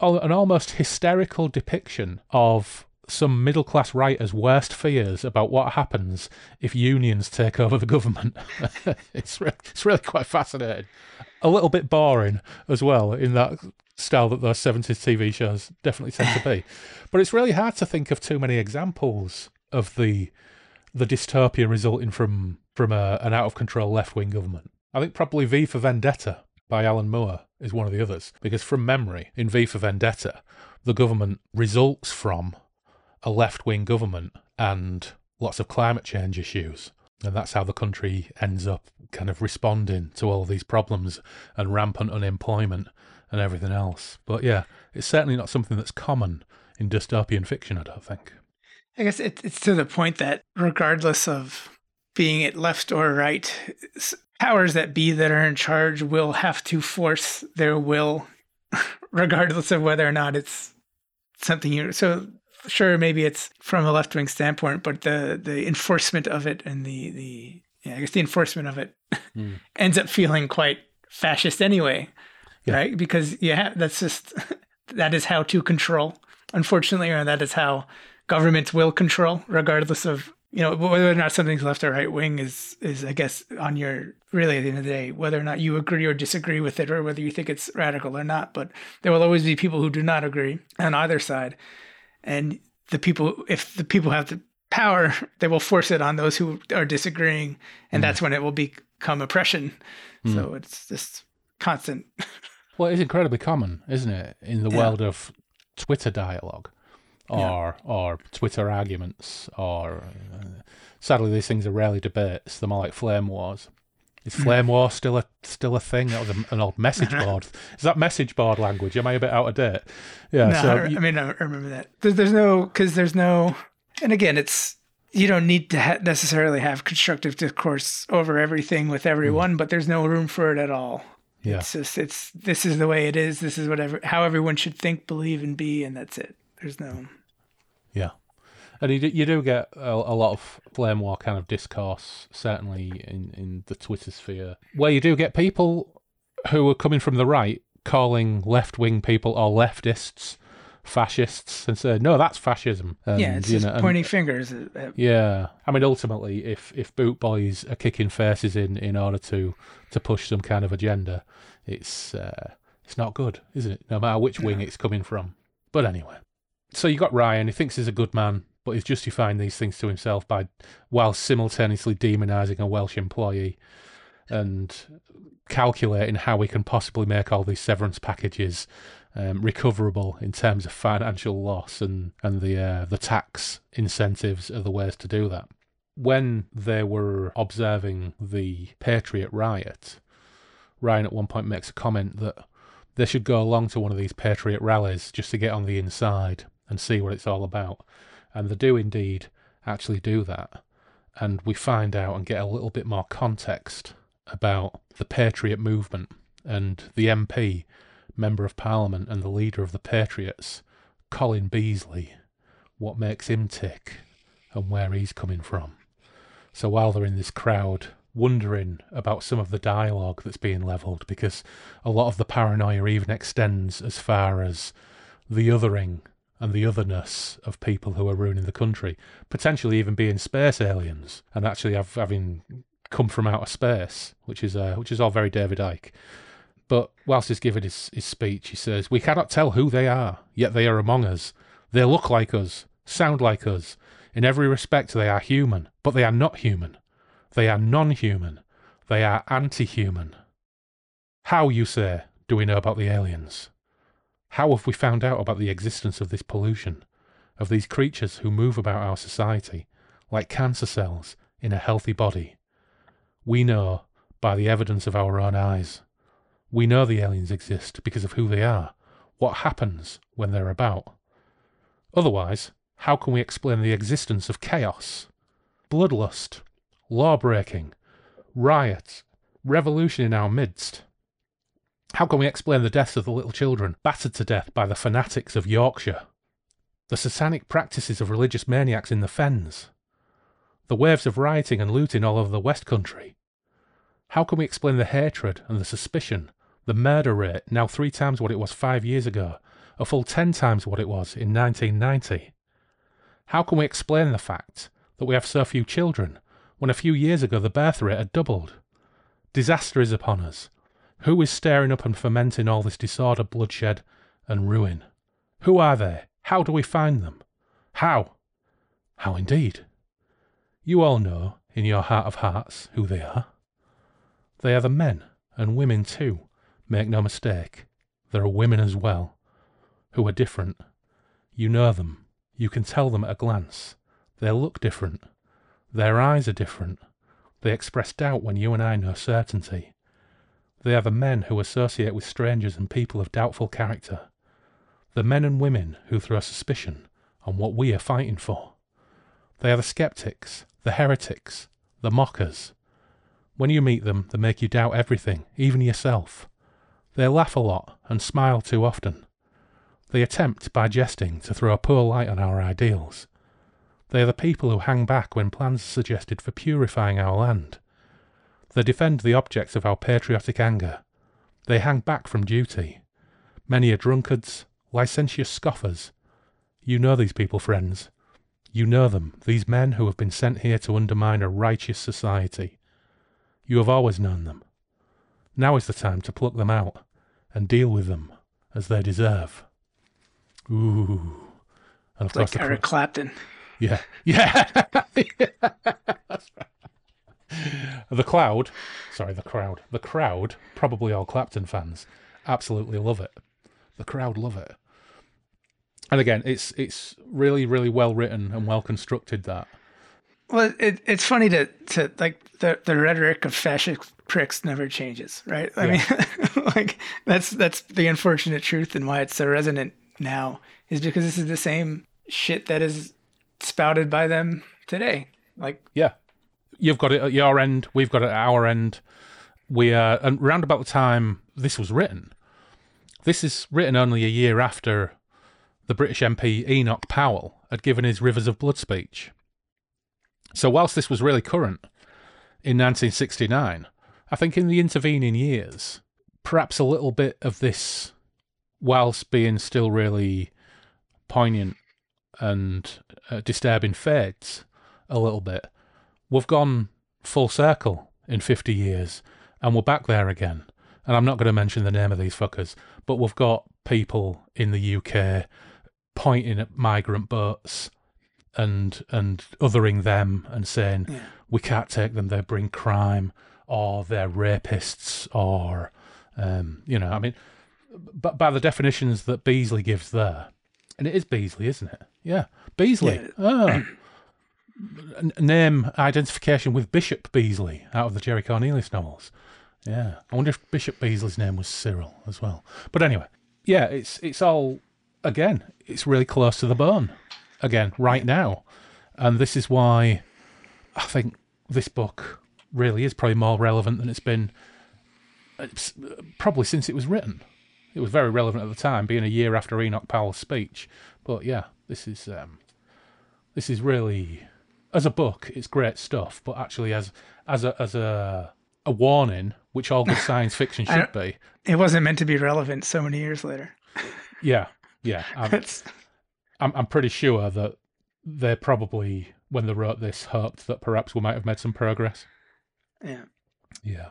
an almost hysterical depiction of some middle class writer's worst fears about what happens if unions take over the government. [laughs] it's, re- it's really quite fascinating. A little bit boring as well, in that style that those 70s TV shows definitely tend to be. [laughs] But it's really hard to think of too many examples of the the dystopia resulting from from a, an out of control left wing government. I think probably V for Vendetta by Alan Moore is one of the others, because from memory, in V for Vendetta, the government results from a left wing government and lots of climate change issues. And that's how the country ends up kind of responding to all these problems and rampant unemployment and everything else. But yeah, it's certainly not something that's common in dystopian fiction, I don't think. I guess it, it's to the point that regardless of being it left or right, powers that be that are in charge will have to force their will, [laughs] regardless of whether or not it's something you. So sure maybe it's from a left wing standpoint, but the the enforcement of it and the the yeah, I guess the enforcement of it mm. ends up feeling quite fascist anyway, yeah. right? Because yeah, that's just [laughs] that is how to control. Unfortunately, or that is how governments will control, regardless of you know whether or not something's left or right wing is is I guess on your really at the end of the day whether or not you agree or disagree with it or whether you think it's radical or not. But there will always be people who do not agree on either side, and the people if the people have the power, they will force it on those who are disagreeing, and mm. that's when it will become oppression. Mm. So it's just constant. [laughs] well, it's incredibly common, isn't it, in the yeah. world of Twitter dialogue or yeah. or Twitter arguments, or uh, sadly these things are rarely debates. They're more like flame wars. Is hmm. flame war still a still a thing? That was a, an old message [laughs] board. Is that message board language? Am I a bit out of date? Yeah. No, so I, I mean, I remember that. There's, there's no because there's no, and again, it's you don't need to ha- necessarily have constructive discourse over everything with everyone, mm. but there's no room for it at all. Yeah. It's just it's this is the way it is. This is whatever how everyone should think, believe, and be, and that's it. There's no. Yeah, and you do, you do get a, a, lot of flame war kind of discourse, certainly in in the Twitter sphere, where you do get people who are coming from the right calling left wing people or leftists fascists and say, no, that's fascism. And, yeah, it's just know, pointing and, fingers. Yeah, I mean, ultimately, if if boot boys are kicking faces in in order to to push some kind of agenda, it's uh, it's not good, isn't it? No matter which wing no. it's coming from. But anyway, so you got Ryan. He thinks he's a good man, but he's justifying these things to himself by while simultaneously demonising a Welsh employee and calculating how we can possibly make all these severance packages um, recoverable in terms of financial loss and and the uh, the tax incentives are the ways to do that. When they were observing the Patriot riot, Ryan at one point makes a comment that they should go along to one of these Patriot rallies just to get on the inside and see what it's all about. And they do indeed actually do that. And we find out and get a little bit more context about the Patriot movement and the MP Member of Parliament and the leader of the Patriots, Colin Beasley, what makes him tick and where he's coming from. So while they're in this crowd, wondering about some of the dialogue that's being levelled, because a lot of the paranoia even extends as far as the othering and the otherness of people who are ruining the country, potentially even being space aliens and actually have, having come from outer space, which is uh, which is all very David Icke. But whilst he's giving his, his speech, he says, We cannot tell who they are, yet they are among us. They look like us, sound like us. In every respect, they are human, but they are not human. They are non human. They are anti human. How, you say, do we know about the aliens? How have we found out about the existence of this pollution, of these creatures who move about our society, like cancer cells in a healthy body? We know by the evidence of our own eyes. We know the aliens exist because of who they are, what happens when they're about. Otherwise, how can we explain the existence of chaos, bloodlust, law breaking, riot, revolution in our midst? How can we explain the deaths of the little children battered to death by the fanatics of Yorkshire? The satanic practices of religious maniacs in the fens? The waves of rioting and looting all over the West Country? How can we explain the hatred and the suspicion the murder rate now three times what it was five years ago, a full ten times what it was in 1990. How can we explain the fact that we have so few children when a few years ago the birth rate had doubled? Disaster is upon us. Who is stirring up and fomenting all this disorder, bloodshed, and ruin? Who are they? How do we find them? How? How indeed? You all know, in your heart of hearts, who they are. They are the men, and women too, Make no mistake, there are women as well, who are different. You know them. You can tell them at a glance. They look different. Their eyes are different. They express doubt when you and I know certainty. They are the men who associate with strangers and people of doubtful character. The men and women who throw suspicion on what we are fighting for. They are the skeptics, the heretics, the mockers. When you meet them, they make you doubt everything, even yourself. They laugh a lot and smile too often. They attempt, by jesting, to throw a poor light on our ideals. They are the people who hang back when plans are suggested for purifying our land. They defend the objects of our patriotic anger. They hang back from duty. Many are drunkards, licentious scoffers. You know these people, friends. You know them, these men who have been sent here to undermine a righteous society. You have always known them. Now is the time to pluck them out and deal with them as they deserve. Ooh. And of like course, Eric Clapton. Yeah. [laughs] Yeah. [laughs] That's right. [laughs] The cloud, sorry, the crowd, the crowd, probably all Clapton fans, absolutely love it. The crowd love it. And again, it's it's really really well written and well constructed. That. Well, it, it's funny to to like the the rhetoric of fascist pricks never changes, right? I yeah. mean, [laughs] like that's that's the unfortunate truth and why it's so resonant now is because this is the same shit that is spouted by them today. Like, yeah, you've got it at your end, we've got it at our end. We are, and round about the time this was written, this is written only a year after the British MP Enoch Powell had given his Rivers of Blood speech. So, whilst this was really current in 1969, I think in the intervening years, perhaps a little bit of this, whilst being still really poignant and uh, disturbing, fades a little bit. We've gone full circle in 50 years and we're back there again. And I'm not going to mention the name of these fuckers, but we've got people in the UK pointing at migrant boats and and othering them and saying yeah. we can't take them; they bring crime, or they're rapists, or um, you know, I mean, but by the definitions that Beasley gives there, and it is Beasley, isn't it? Yeah, Beasley. Yeah. Oh. [clears throat] name identification with Bishop Beasley out of the Jerry Cornelius novels. Yeah, I wonder if Bishop Beasley's name was Cyril as well. But anyway, yeah, it's it's all again, it's really close to the bone again right now, and this is why I think this book really is probably more relevant than it's been it's probably since it was written. It was very relevant at the time, being a year after Enoch Powell's speech. But yeah, this is um, this is really as a book, it's great stuff. But actually, as as a as a a warning, which all good science fiction [laughs] should be. It wasn't meant to be relevant so many years later. [laughs] yeah, yeah. [laughs] I'm, I'm, I'm pretty sure that they probably, when they wrote this, hoped that perhaps we might have made some progress. Yeah. Yeah.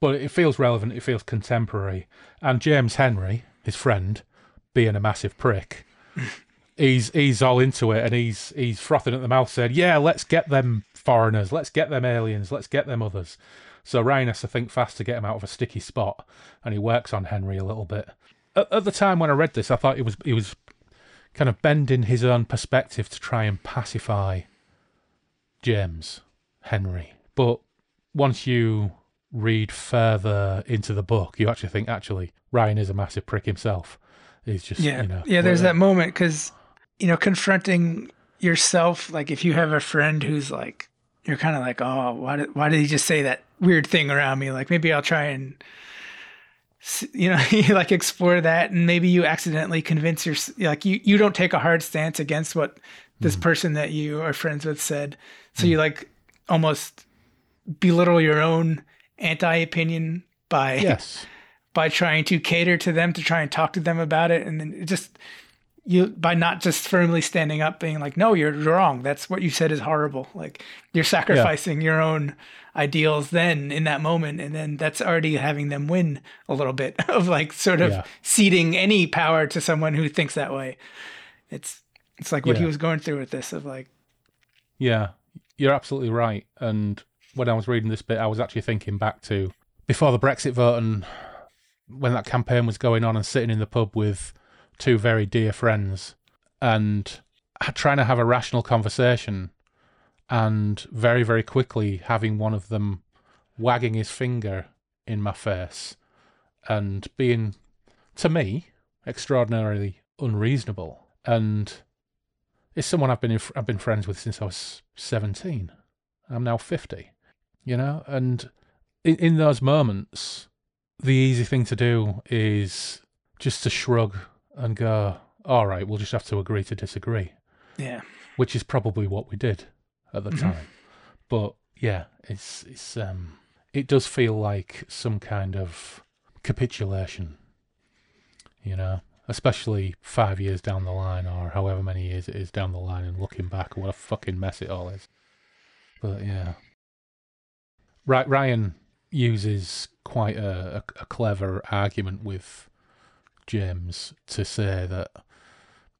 But it feels relevant. It feels contemporary. And James Henry, his friend, being a massive prick, he's he's all into it, and he's he's frothing at the mouth, saying, "Yeah, let's get them foreigners, let's get them aliens, let's get them others." So Ryan has to think fast to get him out of a sticky spot, and he works on Henry a little bit. At, at the time when I read this, I thought he was he was kind of bending his own perspective to try and pacify James Henry. But once you read further into the book, you actually think actually Ryan is a massive prick himself. He's just yeah, you know, yeah. There's uh, that moment because you know confronting yourself, like if you have a friend who's like you're kind of like, oh, why did why did he just say that weird thing around me. Like maybe I'll try and you know [laughs] you like explore that and maybe you accidentally convince your like you you don't take a hard stance against what this mm. person that you are friends with said so mm. you like almost belittle your own anti-opinion by yes [laughs] by trying to cater to them to try and talk to them about it and then it just you by not just firmly standing up being like no you're wrong that's what you said is horrible like you're sacrificing yeah. your own ideals then in that moment and then that's already having them win a little bit [laughs] of like sort of yeah. ceding any power to someone who thinks that way it's it's like what yeah. he was going through with this of like yeah you're absolutely right and when i was reading this bit i was actually thinking back to before the brexit vote and when that campaign was going on and sitting in the pub with two very dear friends and trying to have a rational conversation and very, very quickly having one of them wagging his finger in my face and being, to me, extraordinarily unreasonable. And it's someone I've been in, I've been friends with since I was seventeen. I'm now fifty, you know. And in, in those moments, the easy thing to do is just to shrug and go, all right, we'll just have to agree to disagree. Yeah. Which is probably what we did at the mm-hmm. time. But yeah, it's it's um it does feel like some kind of capitulation. You know? especially five years down the line or however many years it is down the line and looking back, what a fucking mess it all is. But yeah. Right, Ryan uses quite a, a, a clever argument with James to say that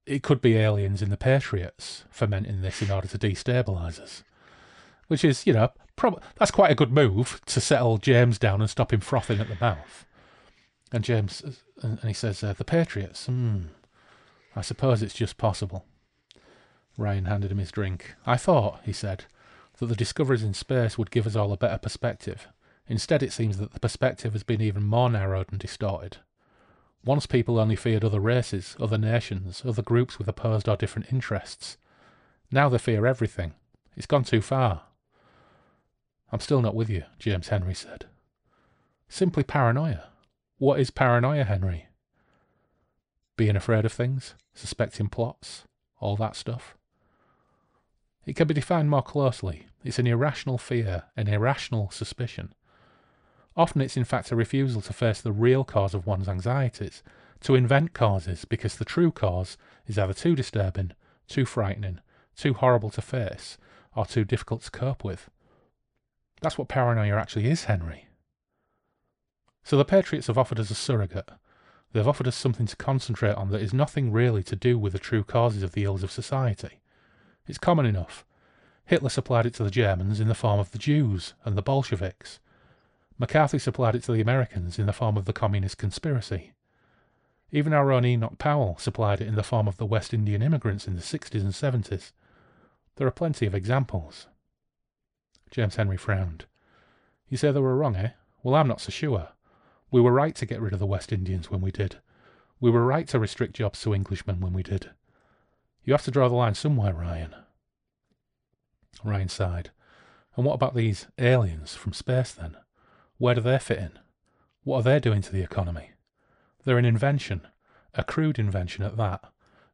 it could be aliens in the Patriots fermenting this in order to destabilise us. Which is, you know, prob- that's quite a good move to settle James down and stop him frothing at the mouth. And James, and he says, uh, the Patriots, hmm, I suppose it's just possible. Ryan handed him his drink. I thought, he said, that the discoveries in space would give us all a better perspective. Instead, it seems that the perspective has been even more narrowed and distorted. Once people only feared other races, other nations, other groups with opposed or different interests. Now they fear everything. It's gone too far. I'm still not with you, James Henry said. Simply paranoia. What is paranoia, Henry? Being afraid of things, suspecting plots, all that stuff. It can be defined more closely. It's an irrational fear, an irrational suspicion. Often it's in fact a refusal to face the real cause of one's anxieties, to invent causes because the true cause is either too disturbing, too frightening, too horrible to face, or too difficult to cope with. That's what paranoia actually is, Henry. So the Patriots have offered us a surrogate. They've offered us something to concentrate on that is nothing really to do with the true causes of the ills of society. It's common enough. Hitler supplied it to the Germans in the form of the Jews and the Bolsheviks. McCarthy supplied it to the Americans in the form of the Communist conspiracy. Even our own Enoch Powell supplied it in the form of the West Indian immigrants in the 60s and 70s. There are plenty of examples. James Henry frowned. You say they were wrong, eh? Well, I'm not so sure. We were right to get rid of the West Indians when we did. We were right to restrict jobs to Englishmen when we did. You have to draw the line somewhere, Ryan. Ryan sighed. And what about these aliens from space then? Where do they fit in? What are they doing to the economy? They're an invention, a crude invention at that,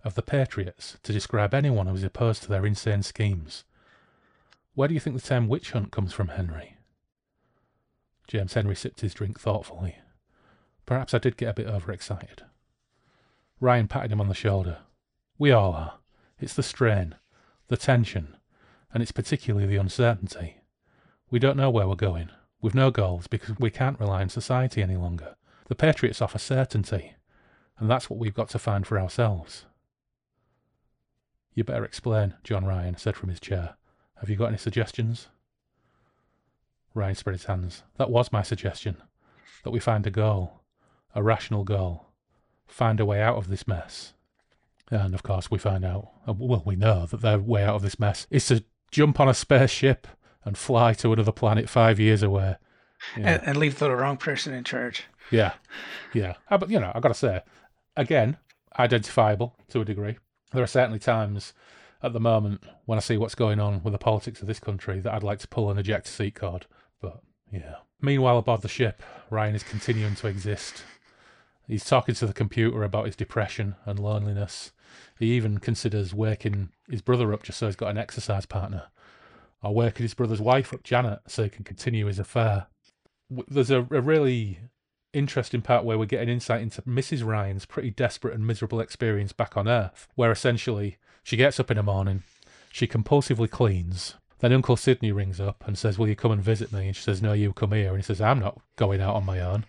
of the Patriots to describe anyone who is opposed to their insane schemes. Where do you think the term witch hunt comes from, Henry? James Henry sipped his drink thoughtfully. Perhaps I did get a bit overexcited. Ryan patted him on the shoulder. We all are. It's the strain, the tension, and it's particularly the uncertainty. We don't know where we're going. We've no goals because we can't rely on society any longer. The Patriots offer certainty, and that's what we've got to find for ourselves. You better explain, John Ryan said from his chair. Have you got any suggestions? Ryan spread his hands. That was my suggestion. That we find a goal. A rational goal. Find a way out of this mess. And of course, we find out, uh, well, we know that their way out of this mess is to jump on a spaceship and fly to another planet five years away. Yeah. And, and, leave the wrong person in charge. Yeah. Yeah. Uh, but, you know, i got to say, again, identifiable to a degree. There are certainly times at the moment when I see what's going on with the politics of this country that I'd like to pull an eject seat card. But, yeah. Meanwhile, aboard the ship, Ryan is continuing to exist. He's talking to the computer about his depression and loneliness. He even considers waking his brother up just so he's got an exercise partner, or waking his brother's wife up, Janet, so he can continue his affair. There's a, a really interesting part where we're getting insight into Mrs. Ryan's pretty desperate and miserable experience back on Earth, where essentially she gets up in the morning, she compulsively cleans. Then Uncle Sydney rings up and says, Will you come and visit me? And she says, No, you come here. And he says, I'm not going out on my own.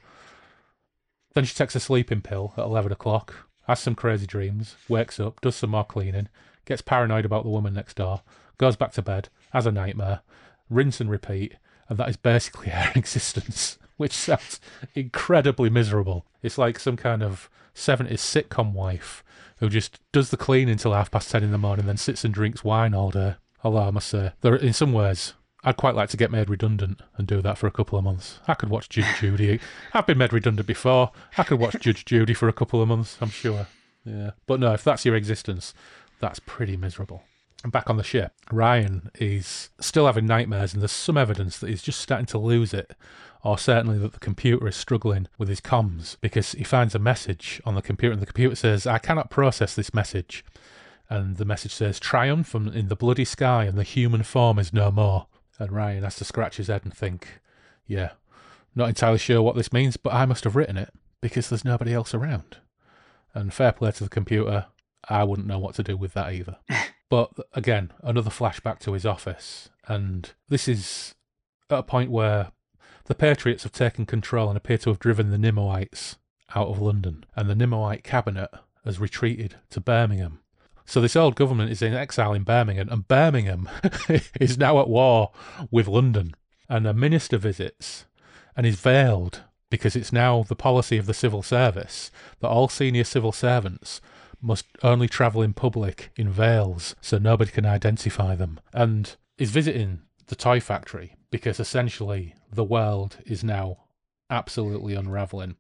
Then she takes a sleeping pill at 11 o'clock, has some crazy dreams, wakes up, does some more cleaning, gets paranoid about the woman next door, goes back to bed, has a nightmare, rinse and repeat, and that is basically [laughs] her existence, which sounds incredibly miserable. It's like some kind of 70s sitcom wife who just does the cleaning until half past 10 in the morning, then sits and drinks wine all day. Although I must say, there, in some ways, I'd quite like to get made redundant and do that for a couple of months. I could watch Judge [laughs] Judy. I've been made redundant before. I could watch Judge Judy for a couple of months, I'm sure. Yeah. But no, if that's your existence, that's pretty miserable. Back on the ship, Ryan is still having nightmares, and there's some evidence that he's just starting to lose it, or certainly that the computer is struggling with his comms because he finds a message on the computer, and the computer says, I cannot process this message. And the message says, Triumph in the bloody sky, and the human form is no more. And Ryan has to scratch his head and think, yeah, not entirely sure what this means, but I must have written it because there's nobody else around. And fair play to the computer, I wouldn't know what to do with that either. [laughs] but again, another flashback to his office. And this is at a point where the Patriots have taken control and appear to have driven the Nimmoites out of London. And the Nimmoite cabinet has retreated to Birmingham. So this old government is in exile in Birmingham, and Birmingham [laughs] is now at war with London. And a minister visits and is veiled because it's now the policy of the civil service that all senior civil servants must only travel in public in veils so nobody can identify them. And is visiting the toy factory because essentially the world is now absolutely unraveling.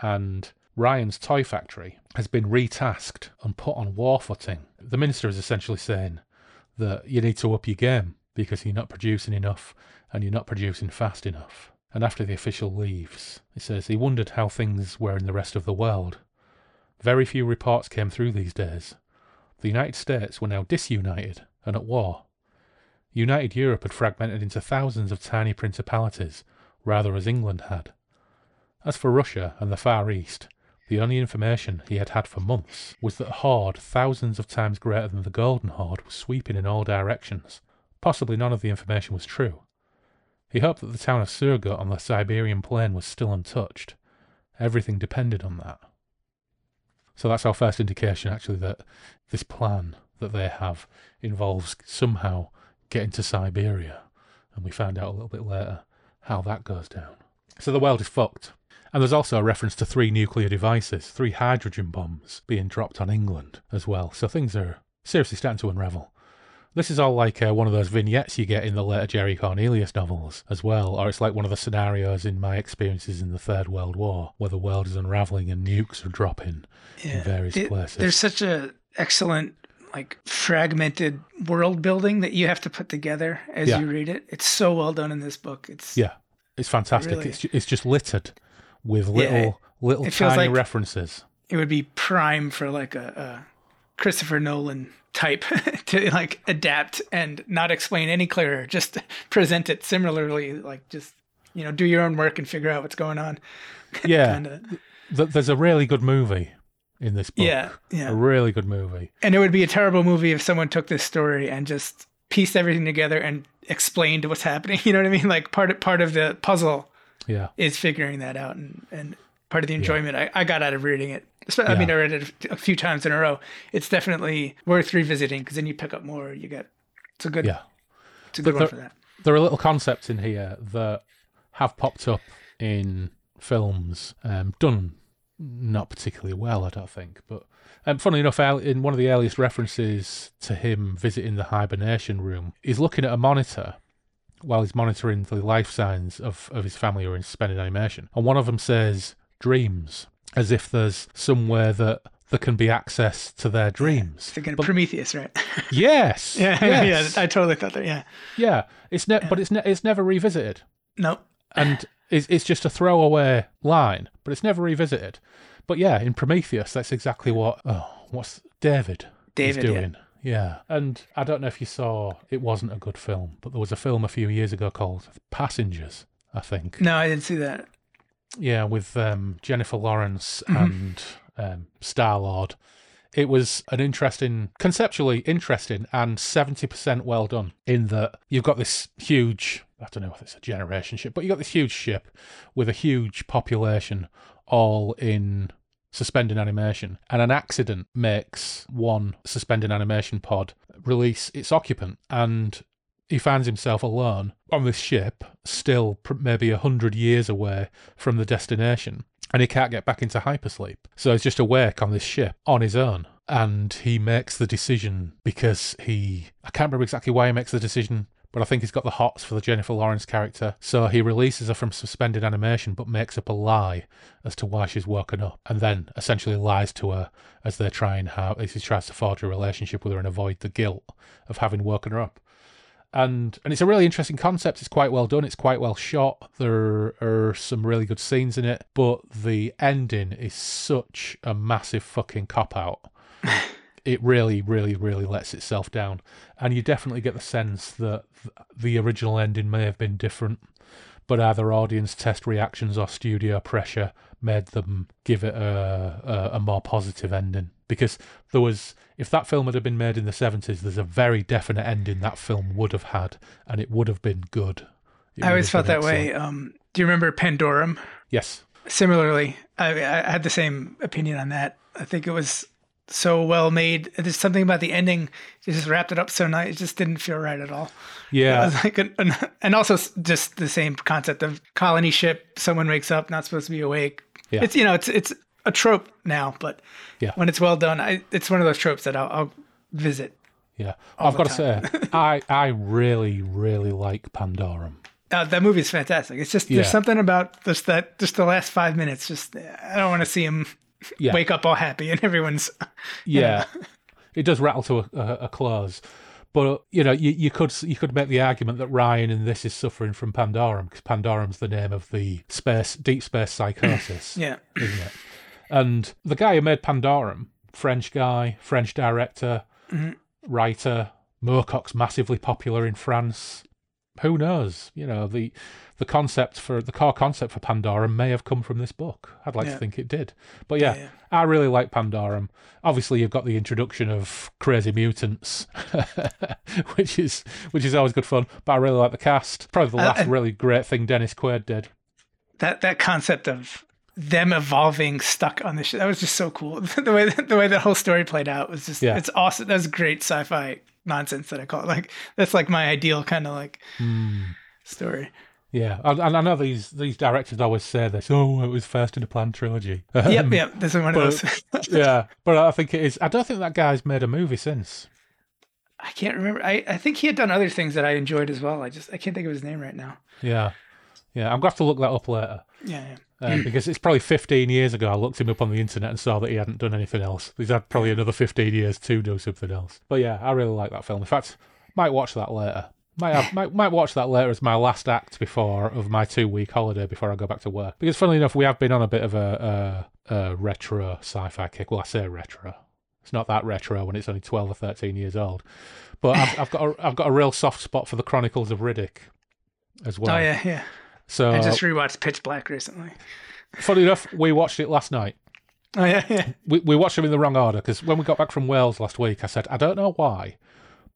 And Ryan's toy factory has been retasked and put on war footing. The minister is essentially saying that you need to up your game because you're not producing enough and you're not producing fast enough. And after the official leaves, he says he wondered how things were in the rest of the world. Very few reports came through these days. The United States were now disunited and at war. United Europe had fragmented into thousands of tiny principalities, rather as England had. As for Russia and the Far East, the only information he had had for months was that a horde thousands of times greater than the Golden Horde was sweeping in all directions. Possibly none of the information was true. He hoped that the town of Surgut on the Siberian plain was still untouched. Everything depended on that. So that's our first indication, actually, that this plan that they have involves somehow getting to Siberia. And we find out a little bit later how that goes down. So the world is fucked. And there's also a reference to three nuclear devices, three hydrogen bombs being dropped on England as well. So things are seriously starting to unravel. This is all like uh, one of those vignettes you get in the later Jerry Cornelius novels as well, or it's like one of the scenarios in my experiences in the Third World War, where the world is unraveling and nukes are dropping yeah. in various it, places. There's such a excellent like fragmented world building that you have to put together as yeah. you read it. It's so well done in this book. It's yeah, it's fantastic. Really, it's it's just littered with little yeah, little tiny like references. It would be prime for like a, a Christopher Nolan type [laughs] to like adapt and not explain any clearer. Just [laughs] present it similarly, like just you know do your own work and figure out what's going on. [laughs] Yeah, there's a really good movie in this book. Yeah, yeah, a really good movie. And it would be a terrible movie if someone took this story and just pieced everything together and explained what's happening. You know what I mean? Like part of, part of the puzzle yeah is figuring that out and and part of the enjoyment yeah. I, I got out of reading it I yeah. mean, I read it a few times in a row. It's definitely worth revisiting because then you pick up more. You get it's a good yeah, it's a good but one there, for that. There are little concepts in here that have popped up in films, um, done not particularly well, I don't think. But um, funnily enough, in one of the earliest references to him visiting the hibernation room, he's looking at a monitor while he's monitoring the life signs of, of his family who are in suspended animation. And one of them says dreams, as if there's somewhere that there can be access to their dreams. Thinking but, Prometheus, right? [laughs] yes. yeah, [laughs] yes. yeah. I totally thought that. Yeah. Yeah. It's ne- yeah. but it's ne- it's never revisited. No. And it's it's just a throwaway line, but it's never revisited. But yeah, in Prometheus, that's exactly what. Oh, what's David? David doing. Yeah. Yeah, and I don't know if you saw, it wasn't a good film, but there was a film a few years ago called Passengers, I think. No, I didn't see that. Yeah, with um, Jennifer Lawrence mm-hmm. and um, Star Lord. It was an interesting, conceptually interesting, and 70% well done in that you've got this huge, I don't know if it's a generation ship, but you've got this huge ship with a huge population all in suspended animation, and an accident makes one suspended animation pod release its occupant, and he finds himself alone on this ship, still maybe a hundred years away from the destination, and he can't get back into hypersleep. So he's just awake on this ship on his own. And he makes the decision because he. I can't remember exactly why he makes the decision, but I think he's got the hots for the Jennifer Lawrence character. So he releases her from suspended animation, but makes up a lie as to why she's woken up, and then essentially lies to her as they try and have, as he tries to forge a relationship with her and avoid the guilt of having woken her up and and it's a really interesting concept. It's quite well done. It's quite well shot. There are some really good scenes in it, but the ending is such a massive fucking cop out. [laughs] it really, really, really lets itself down, and you definitely get the sense that the original ending may have been different but either audience test reactions or studio pressure made them give it a, a, a more positive ending. Because there was, if that film had been made in the 70s, there's a very definite ending that film would have had, and it would have been good. It I always felt that way. Um, do you remember Pandorum? Yes. Similarly, I, I had the same opinion on that. I think it was so well made. There's something about the ending. It just wrapped it up so nice. It just didn't feel right at all. Yeah. like an, an- and also just the same concept of colony ship. Someone wakes up, not supposed to be awake. Yeah. It's you know it's it's a trope now, but Yeah. when it's well done, I, it's one of those tropes that I'll, I'll visit. Yeah. I've got to say, [laughs] I, I really, really like Pandorum. Uh, that is fantastic. It's just Yeah. there's something about just that just the last five minutes. Just I don't want to see him [laughs] Yeah. wake up all happy and everyone's [laughs] Yeah, it does rattle to a, a, a close. But you know, you, you could you could make the argument that Ryan in this is suffering from Pandorum because Pandorum's the name of the space deep space psychosis, [clears throat] yeah. isn't it? And the guy who made Pandorum, French guy, French director, writer, Moorcock's massively popular in France. Who knows? You know, the the concept for the core concept for Pandorum may have come from this book. I'd like Yeah. to think it did. But yeah, Yeah, yeah. I really like Pandorum. Obviously, you've got the introduction of crazy mutants, [laughs] which is which is always good fun. But I really like the cast. Probably the Uh, last and- really great thing Dennis Quaid did. that that concept of them evolving stuck on the ship that was just so cool [laughs] the way the way the whole story played out was just Yeah. it's awesome that's great sci-fi nonsense that i call it like that's like my ideal kind of like Hmm. story Yeah, and, and I know these these directors always say this. Oh, it was first in a planned trilogy. yep Um, [laughs] yep this is one of those [laughs] yeah, but I think it is. I don't think that guy's made a movie since. i can't remember I, I think he had done other things that i enjoyed as well i just i can't think of his name right now Yeah, yeah. I'm going to have to look that up later. yeah, yeah. Uh, [clears throat] because it's probably 15 years ago I looked him up on the internet and saw that he hadn't done anything else. He's had probably another 15 years to do something else. But yeah, I really like that film. In fact, might watch that later. Might have, might might watch that later as my last act before of my two week holiday before I go back to work. Because funnily enough, we have been on a bit of a, a, a retro sci-fi kick. Well, I say retro. It's not that retro when it's only 12 or 13 years old. But I've, I've got a, I've got a real soft spot for the Chronicles of Riddick as well. oh yeah yeah So i just rewatched pitch black recently funny enough, we watched it last night. oh yeah yeah we, we watched them in the wrong order because when we got back from Wales last week, I said, I don't know why,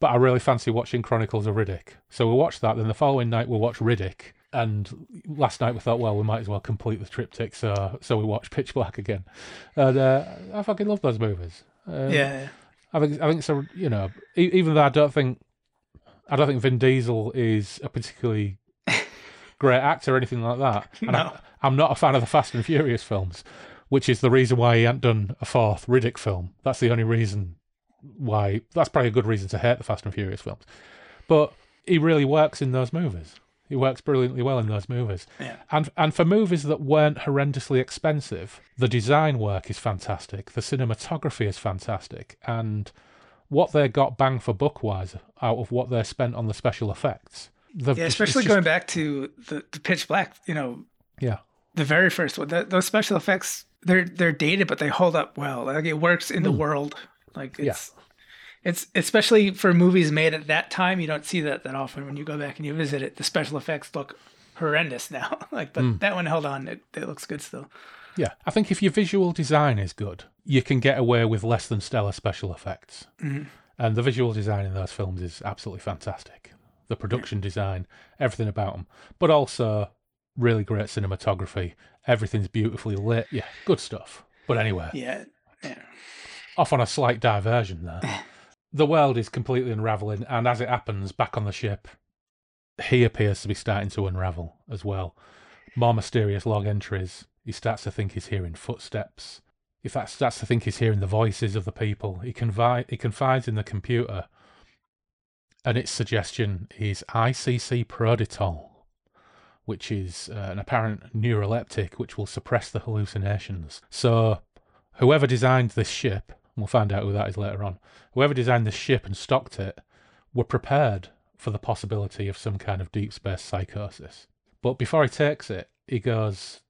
but I really fancy watching Chronicles of Riddick. So we watched that. Then the following night, we watched Riddick. And last night, we thought, well, we might as well complete the triptych. So so we watched Pitch Black again. And uh, I fucking love those movies. Um, yeah. I think I think it's a you know even though I don't think I don't think Vin Diesel is a particularly great actor or anything like that. [laughs] And No. I, I'm not a fan of the Fast and Furious films, which is the reason why he hadn't done a fourth Riddick film. That's the only reason why. That's probably a good reason to hate the Fast and Furious films. But he really works in those movies. He works brilliantly well in those movies. Yeah. And and for movies that weren't horrendously expensive, the design work is fantastic. The cinematography is fantastic, and what they got bang for buck wise out of what they spent on the special effects. They've Yeah, especially it's going back to the, the pitch black, you know, Yeah, the very first one. Th those special effects, they're they're dated, but they hold up well. Like it works in the world. Like Hmm. Yeah. it's it's especially for movies made at that time. You don't see that that often when you go back and you visit it. The special effects look horrendous now. [laughs] like, but that one held on. It it looks good still. yeah. I think if your visual design is good, you can get away with less than stellar special effects. Mm-hmm. And the visual design in those films is absolutely fantastic. The production design, everything about them, but also really great cinematography. Everything's beautifully lit. Yeah, good stuff. But anyway, Yeah, yeah. off on a slight diversion there. [laughs] the world is completely unraveling, and as it happens, back on the ship, he appears to be starting to unravel as well. More mysterious log entries. He starts to think he's hearing footsteps. He fa- starts to think he's hearing the voices of the people. He, confi- he confides in the computer, and its suggestion is ICC Proditol, which is uh, an apparent neuroleptic which will suppress the hallucinations. So, whoever designed this ship, we'll find out who that is later on, whoever designed this ship and stocked it were prepared for the possibility of some kind of deep space psychosis. But before he takes it, he goes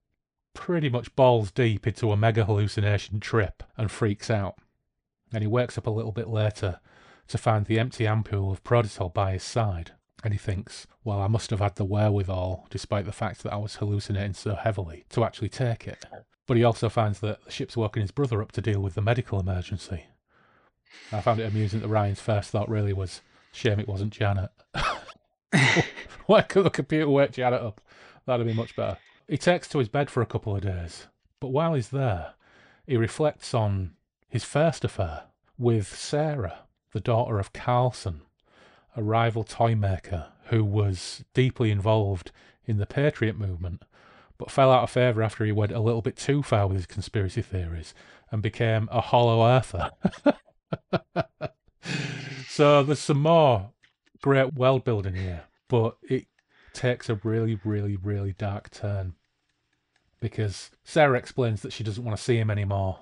pretty much balls deep into a mega hallucination trip and freaks out. And he wakes up a little bit later to find the empty ampoule of Proditol by his side. And he thinks, well, I must have had the wherewithal, despite the fact that I was hallucinating so heavily, to actually take it. But he also finds that the ship's woken his brother up to deal with the medical emergency. I found it amusing that Ryan's first thought really was, shame it wasn't Janet. [laughs] Why could the computer wake Janet up? That'd be much better. He takes to his bed for a couple of days, but while he's there, he reflects on his first affair with Sarah, the daughter of Carlson, a rival toy maker who was deeply involved in the Patriot movement, but fell out of favour after he went a little bit too far with his conspiracy theories and became a hollow earther. [laughs] so there's some more great world building here, but it takes a really, really, really dark turn because Sarah explains that she doesn't want to see him anymore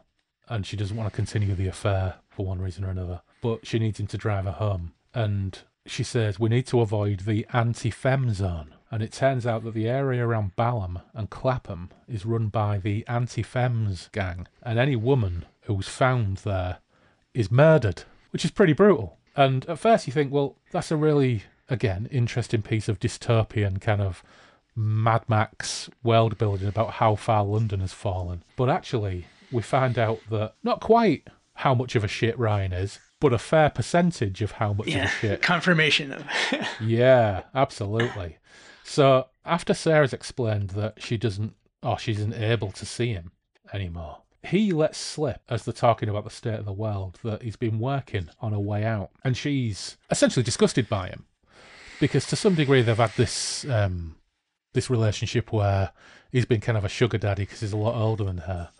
and she doesn't want to continue the affair for one reason or another, but she needs him to drive her home. And she says we need to avoid the anti-fem zone. And it turns out that the area around Balham and Clapham is run by the anti-fems gang, and any woman who's found there is murdered, which is pretty brutal. And at first you think, well, that's a really, again, interesting piece of dystopian kind of Mad Max world building about how far London has fallen. But actually, we find out that not quite how much of a shit Ryan is, but a fair percentage of how much yeah, of a shit. [laughs] Confirmation of. [laughs] yeah, absolutely. So after Sarah's explained that she doesn't, or she isn't able to see him anymore, he lets slip as they're talking about the state of the world that he's been working on a way out, and she's essentially disgusted by him because to some degree they've had this um, this relationship where he's been kind of a sugar daddy because he's a lot older than her.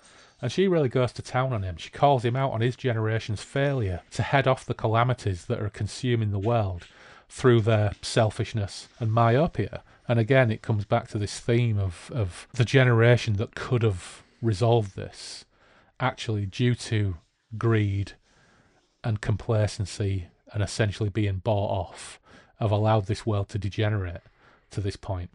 And she really goes to town on him. She calls him out on his generation's failure to head off the calamities that are consuming the world through their selfishness and myopia. And again, it comes back to this theme of, of the generation that could have resolved this, actually, due to greed and complacency and essentially being bought off, have allowed this world to degenerate to this point.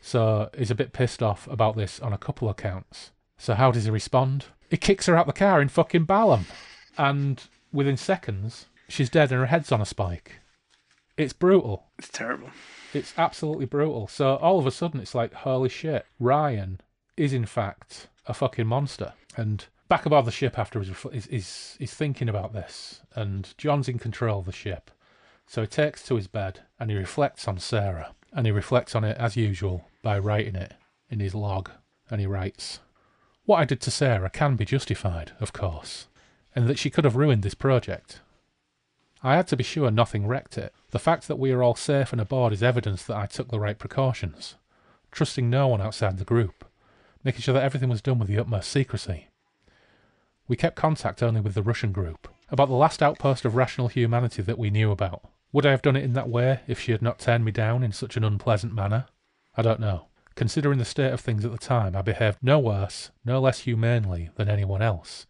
So he's a bit pissed off about this on a couple of counts. So how does he respond? He kicks her out the car in fucking Balham. And within seconds, she's dead and her head's on a spike. It's brutal. It's terrible. It's absolutely brutal. So all of a sudden, it's like, holy shit, Ryan is in fact a fucking monster. And back aboard the ship after he's, he's, he's thinking about this. And John's in control of the ship. So he takes to his bed and he reflects on Sarah. And he reflects on it as usual by writing it in his log. And he writes, What I did to Sarah can be justified, of course, and that she could have ruined this project. I had to be sure nothing wrecked it. The fact that we are all safe and aboard is evidence that I took the right precautions, trusting no one outside the group, making sure that everything was done with the utmost secrecy. We kept contact only with the Russian group, about the last outpost of rational humanity that we knew about. Would I have done it in that way if she had not turned me down in such an unpleasant manner? I don't know. Considering the state of things at the time, I behaved no worse, no less humanely than anyone else.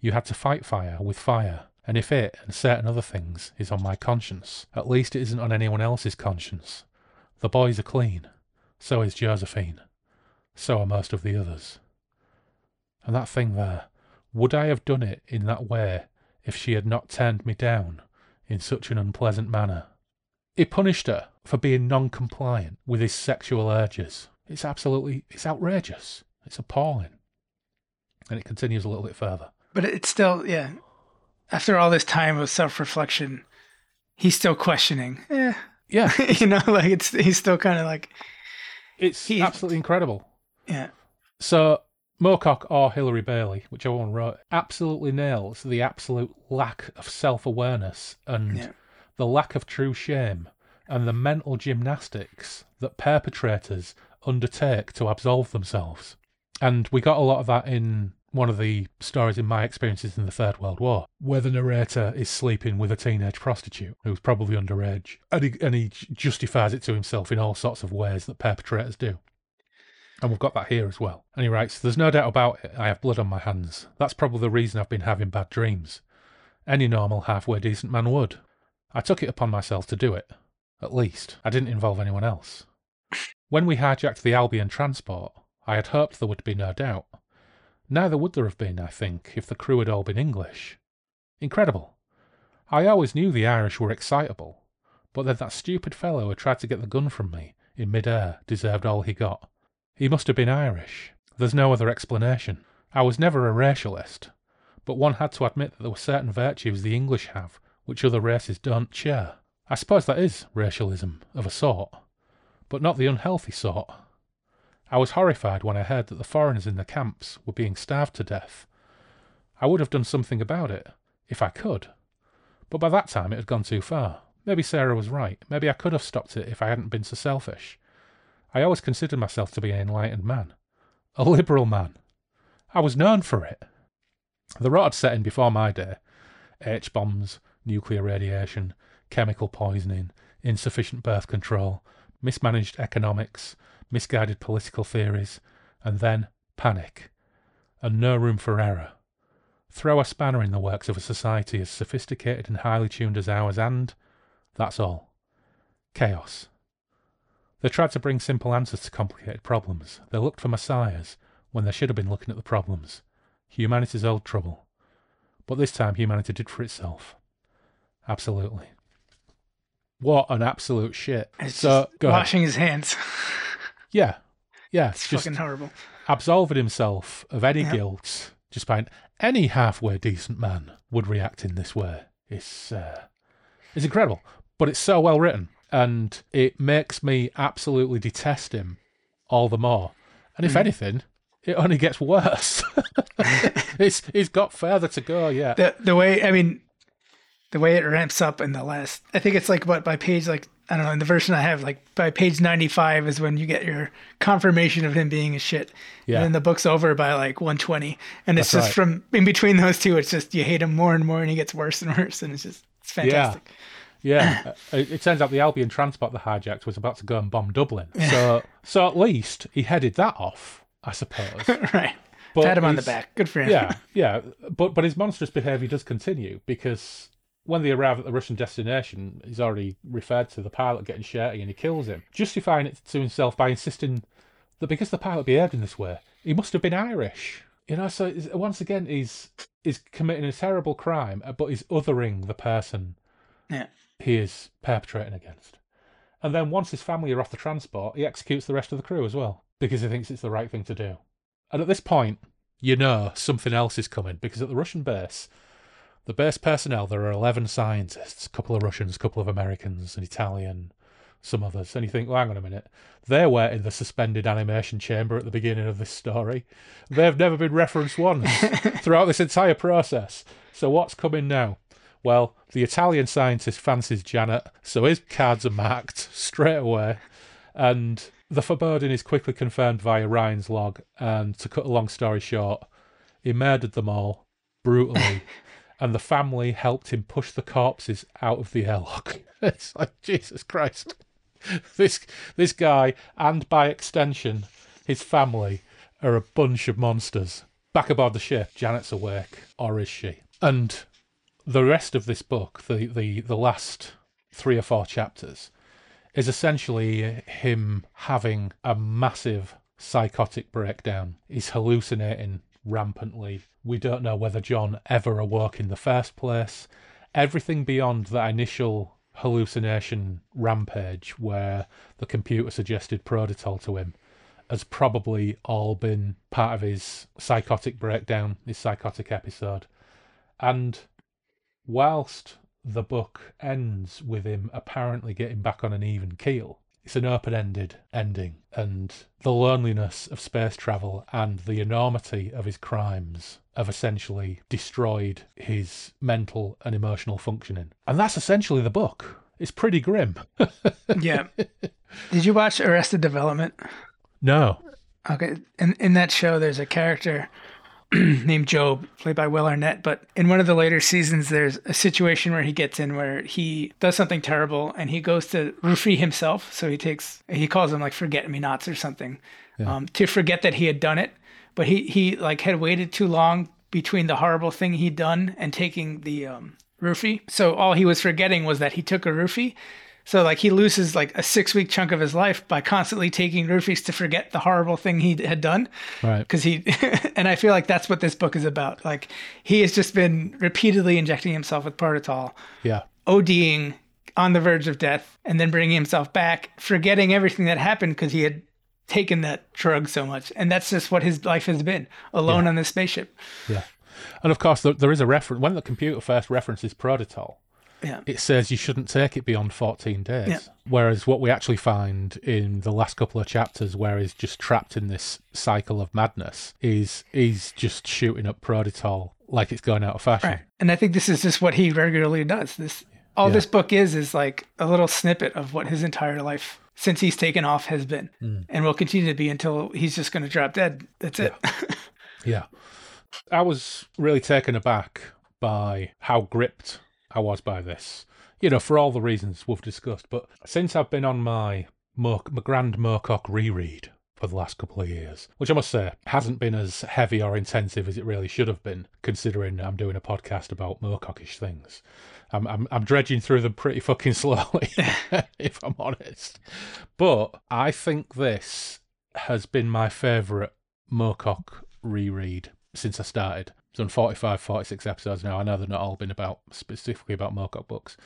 You had to fight fire with fire, and if it, and certain other things, is on my conscience, at least it isn't on anyone else's conscience. The boys are clean. So is Josephine. So are most of the others. And that thing there, would I have done it in that way if she had not turned me down in such an unpleasant manner? He punished her for being non-compliant with his sexual urges. It's absolutely, it's outrageous. It's appalling. And it continues a little bit further. But it's still, yeah. After all this time of self-reflection, he's still questioning. Eh. Yeah. [laughs] you know, like it's he's still kind of like. It's he's, absolutely incredible. Yeah. So Moorcock or Hilary Bailey, whichever one wrote, absolutely nails the absolute lack of self-awareness and yeah. The lack of true shame and the mental gymnastics that perpetrators undertake to absolve themselves. And we got a lot of that in one of the stories in my experiences in the Third World War, where the narrator is sleeping with a teenage prostitute who's probably underage, and he, and he justifies it to himself in all sorts of ways that perpetrators do. And we've got that here as well. And he writes, There's no doubt about it, I have blood on my hands. That's probably the reason I've been having bad dreams. Any normal, halfway decent man would. I took it upon myself to do it. At least, I didn't involve anyone else. When we hijacked the Albion transport, I had hoped there would be no doubt. Neither would there have been, I think, if the crew had all been English. Incredible. I always knew the Irish were excitable, But then that stupid fellow who tried to get the gun from me in mid-air deserved all he got. He must have been Irish. There's no other explanation. I was never a racialist, but one had to admit that there were certain virtues the English have which other races don't share. I suppose that is racialism of a sort, but not the unhealthy sort. I was horrified when I heard that the foreigners in the camps were being starved to death. I would have done something about it, if I could. But by that time it had gone too far. Maybe Sarah was right. Maybe I could have stopped it if I hadn't been so selfish. I always considered myself to be an enlightened man. A liberal man. I was known for it. The rot had set in before my day. H bombs, nuclear radiation, chemical poisoning, insufficient birth control, mismanaged economics, misguided political theories, and then panic, and no room for error. Throw a spanner in the works of a society as sophisticated and highly tuned as ours, and that's all. Chaos. They tried to bring simple answers to complicated problems. They looked for messiahs when they should have been looking at the problems. Humanity's old trouble. But this time humanity did for itself. Absolutely. What an absolute shit. It's so just go ahead. washing his hands. Yeah. Yeah. It's just fucking horrible. absolving himself of any guilt just by any halfway decent man would react in this way. It's uh, it's incredible, but it's so well written, and it makes me absolutely detest him all the more. And if Mhm. anything, it only gets worse. [laughs] it's it's got further to go. Yeah, The the way I mean, the way it ramps up in the last. I think it's like what by page like I don't know in the version I have like by page ninety five is when you get your confirmation of him being a shit. Yeah. And then the book's over by like one twenty, and it's That's just right. from in between those two. It's just you hate him more and more, and he gets worse and [laughs] worse, and it's just it's fantastic. Yeah, uh, it, it turns out the Albion transport the hijacked was about to go and bomb Dublin. [laughs] So, so at least he headed that off, I suppose. [laughs] right. But Pat him on the back. Good for him. Yeah, yeah, but but his monstrous behaviour does continue because when they arrive at the Russian destination, he's already referred to the pilot getting shirty and he kills him, justifying it to himself by insisting that because the pilot behaved in this way, he must have been Irish. You know, so once again, he's he's committing a terrible crime, but he's othering the person Yeah. he is perpetrating against. And then once his family are off the transport, he executes the rest of the crew as well because he thinks it's the right thing to do. And at this point, you know something else is coming because at the Russian base, the base personnel, there are 11 scientists, a couple of Russians, a couple of Americans, an Italian, some others. And you think, well, hang on a minute. They were in the suspended animation chamber at the beginning of this story. They've never been referenced once [laughs] throughout this entire process. So what's coming now? Well, the Italian scientist fancies Janet, so his cards are marked straight away. And the foreboding is quickly confirmed via Ryan's log. And to cut a long story short, he murdered them all brutally. [laughs] and the family helped him push the corpses out of the airlock. [laughs] It's like, Jesus Christ. This, this guy, and by extension, his family, are a bunch of monsters. Back aboard the ship, Janet's awake, or is she? And the rest of this book, the, the, the last three or four chapters, is essentially him having a massive psychotic breakdown. He's hallucinating rampantly. We don't know whether John ever awoke in the first place. Everything beyond that initial hallucination rampage where the computer suggested Proditol to him has probably all been part of his psychotic breakdown, his psychotic episode. And whilst the book ends with him apparently getting back on an even keel, it's an open ended ending, and the loneliness of space travel and the enormity of his crimes have essentially destroyed his mental and emotional functioning. And that's essentially the book. It's pretty grim. [laughs] Yeah. Did you watch Arrested Development? no. Okay. In in that show, there's a character [clears throat] named Gob, played by Will Arnett. But in one of the later seasons, there's a situation where he gets in where he does something terrible and he goes to roofie himself. So he takes he calls him like forget me nots or something um, to forget that he had done it. But he he like had waited too long between the horrible thing he'd done and taking the um, roofie. So all he was forgetting was that he took a roofie. So like he loses like a six week chunk of his life by constantly taking roofies to forget the horrible thing he had done. Right. Because he, [laughs] and I feel like that's what this book is about. Like he has just been repeatedly injecting himself with Proditol, Yeah. ODing, on the verge of death and then bringing himself back, forgetting everything that happened because he had taken that drug so much. And that's just what his life has been alone Yeah. on this spaceship. Yeah. And of course, there, there is a reference. When the computer first references Proditol, Yeah. it says you shouldn't take it beyond 14 days. Yeah. Whereas what we actually find in the last couple of chapters, where he's just trapped in this cycle of madness, is he's just shooting up Proditol like it's going out of fashion. Right. And I think this is just what he regularly does. This all Yeah. this book is is like a little snippet of what his entire life since he's taken off has been Mm. and will continue to be until he's just going to drop dead. That's it. [laughs] Yeah. I was really taken aback by how gripped I was by this. You know, for all the reasons we've discussed. But since I've been on my, Mo- my Grand Moorcock reread for the last couple of years, which I must say hasn't been as heavy or intensive as it really should have been, considering I'm doing a podcast about Moorcockish things. I'm, I'm, I'm dredging through them pretty fucking [laughs] slowly, [laughs] if I'm honest. But I think this has been my favourite Moorcock reread since I started. Done 45, 46 episodes now. I know they've not all been about specifically about Moorcock books,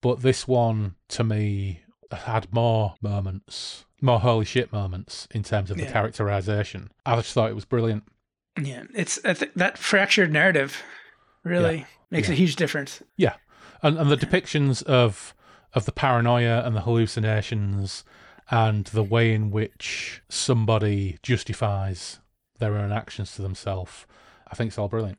but this one to me had more moments, more holy shit moments in terms of the Yeah. characterization. I just thought it was brilliant. yeah. It's think that fractured narrative really makes Yeah. a huge difference. Yeah, and and the depictions of of the paranoia and the hallucinations and the way in which somebody justifies their own actions to themselves, I think it's all brilliant.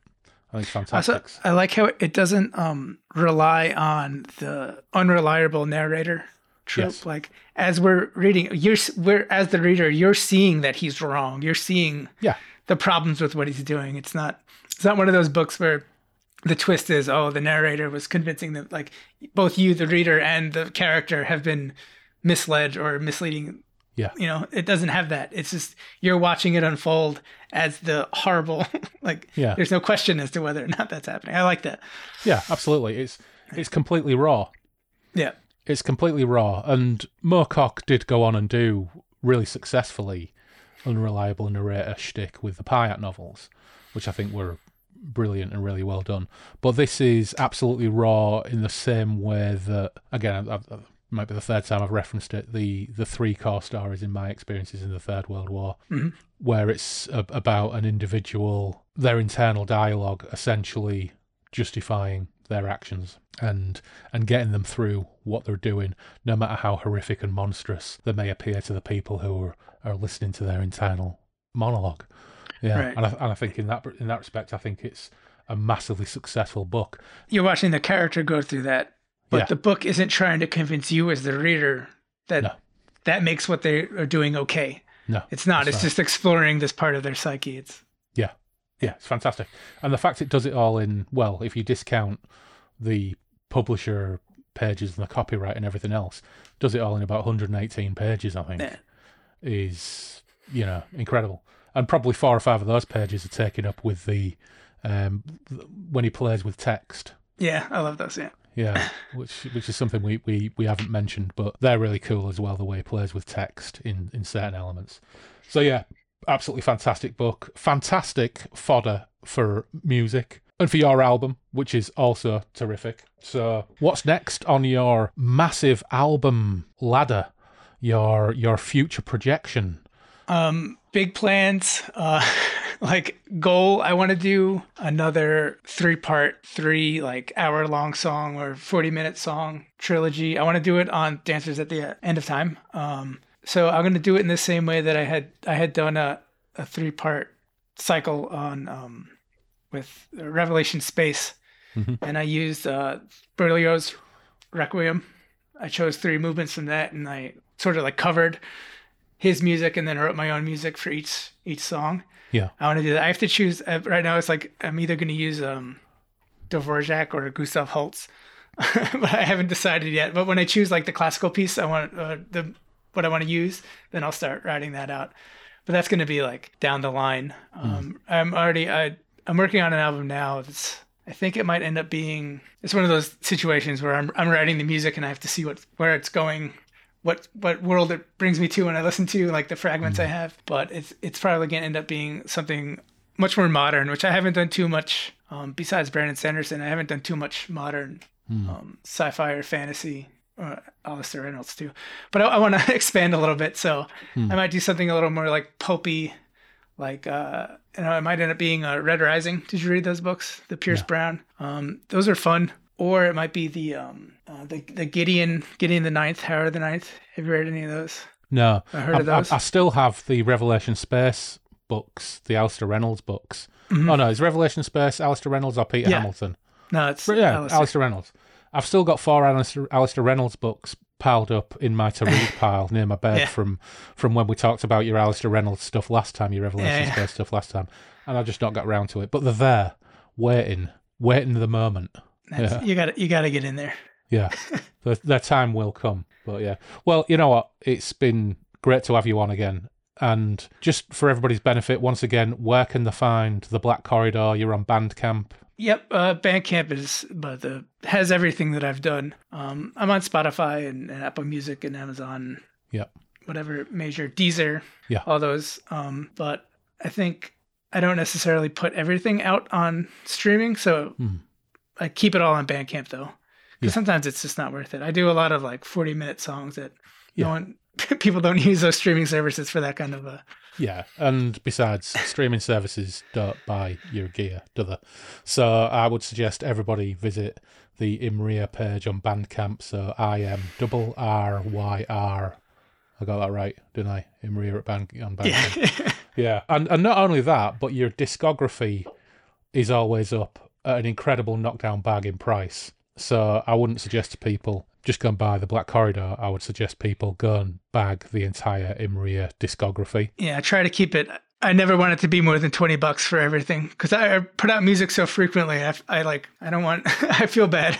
I think it's fantastic. Also, I like how it doesn't um, rely on the unreliable narrator trope. Yes. Like as we're reading, you're we're as the reader, you're seeing that he's wrong. You're seeing yeah, the problems with what he's doing. It's not it's not one of those books where the twist is oh the narrator was convincing them like both you the reader and the character have been misled or misleading yeah, you know it doesn't have that it's just you're watching it unfold as the horrible [laughs] like Yeah. there's no question as to whether or not that's happening i like that yeah, absolutely. It's it's completely raw. yeah It's completely raw. And Moorcock did go on and do really successfully unreliable narrator shtick with the Pyatt novels, which I think were brilliant and really well done. But this is absolutely raw in the same way that, again, I've, I've, might be the third time I've referenced it. The the three core stories in my experiences in the Third World War, Mhm. where it's a, about an individual, their internal dialogue, essentially justifying their actions and and getting them through what they're doing, no matter how horrific and monstrous they may appear to the people who are, are listening to their internal monologue. Yeah, Right. and I, and I think in that in that respect, I think it's a massively successful book. you're watching the character go through that but Yeah. the book isn't trying to convince you as the reader that No. that makes what they are doing okay No, it's not It's it's not. just exploring this part of their psyche it's Yeah, yeah, it's fantastic, and the fact it does it all in well, if you discount the publisher pages and the copyright and everything else, does it all in about 118 pages, I think, Yeah. is you know incredible, and probably four or five of those pages are taken up with the um when he plays with text. yeah i love those yeah Yeah, which which is something we, we, we haven't mentioned, but they're really cool as well. The way it plays with text in, in certain elements. So yeah, absolutely fantastic book. Fantastic fodder for music and for your album, which is also terrific. So what's next on your massive album ladder? Your your future projection? um big plans uh [laughs] like goal i want to do another three part three like hour long song or 40 minute song trilogy i want to do it on dancers at the end of time um so i'm going to do it in the same way that i had i had done a, a three part cycle on um with revelation space Mhm. and i used uh berlioz requiem i chose three movements from that and i sort of like covered his music and then wrote my own music for each each song. Yeah. I want to do that. I have to choose uh, right now. It's like I'm either going to use um, Dvorak or Gustav Holst, [laughs] but I haven't decided yet. But when I choose like the classical piece, I want uh, the what I want to use, then I'll start writing that out. But that's going to be like down the line. Um, I'm already I I'm working on an album now. It's I think it might end up being it's one of those situations where I'm I'm writing the music and I have to see what where it's going what what world it brings me to when I listen to like the fragments I have. But it's it's probably gonna end up being something much more modern, which I haven't done too much. Um, besides Brandon Sanderson, I haven't done too much modern um, sci-fi or fantasy. Uh, Alastair Reynolds too, but I, I want to [laughs] expand a little bit. So I might do something a little more like pulpy, like uh, you know, it might end up being uh, Red Rising. Did you read those books? The Pierce Brown. Um, those are fun. Or it might be the um, uh, the the Gideon Gideon the Ninth, Harrow the Ninth. Have you read any of those? No, I heard of those. I, still have the Revelation Space books, the Alastair Reynolds books. Mhm. Oh no, is Revelation Space Alastair Reynolds or Peter Yeah. Hamilton? No, it's But yeah, Alastair. Alastair Reynolds. I've still got four Alastair, Alastair Reynolds books piled up in my to read [laughs] pile near my bed Yeah. from from when we talked about your Alastair Reynolds stuff last time, your Revelation yeah. Space stuff last time, and I've just not got round to it. But they're there, waiting, waiting the moment. Yeah. You got to you got to get in there. Yeah, [laughs] their, their time will come. But yeah, well, you know what? It's been great to have you on again. And just for everybody's benefit, once again, where can they find the Black Corridor? You're on Bandcamp. Yep, uh, Bandcamp is but the has everything that I've done. Um, I'm on Spotify and, and Apple Music and Amazon. Yep. Whatever major Deezer. Yeah. All those. Um, but I think I don't necessarily put everything out on streaming, so Hmm. I keep it all on Bandcamp though, Yeah. because sometimes it's just not worth it. I do a lot of like 40 minute songs that Yeah. no one [laughs] people don't use those streaming services for that kind of a. Yeah, and besides, streaming services don't buy your gear, do they? So I would suggest everybody visit the Imrryr page on Bandcamp. So I am double R Y R. I got that right, didn't I? Imrryr at Band on Bandcamp. Yeah. [laughs] Yeah, and and not only that, but your discography is always up an incredible knockdown bag in price. So I wouldn't suggest to people just go and buy the Black Corridor. I would suggest people go and bag the entire Imrryr discography. Yeah, I try to keep it. I never want it to be more than twenty bucks for everything because I, put out music so frequently. I, I like. I don't want. [laughs] I feel bad.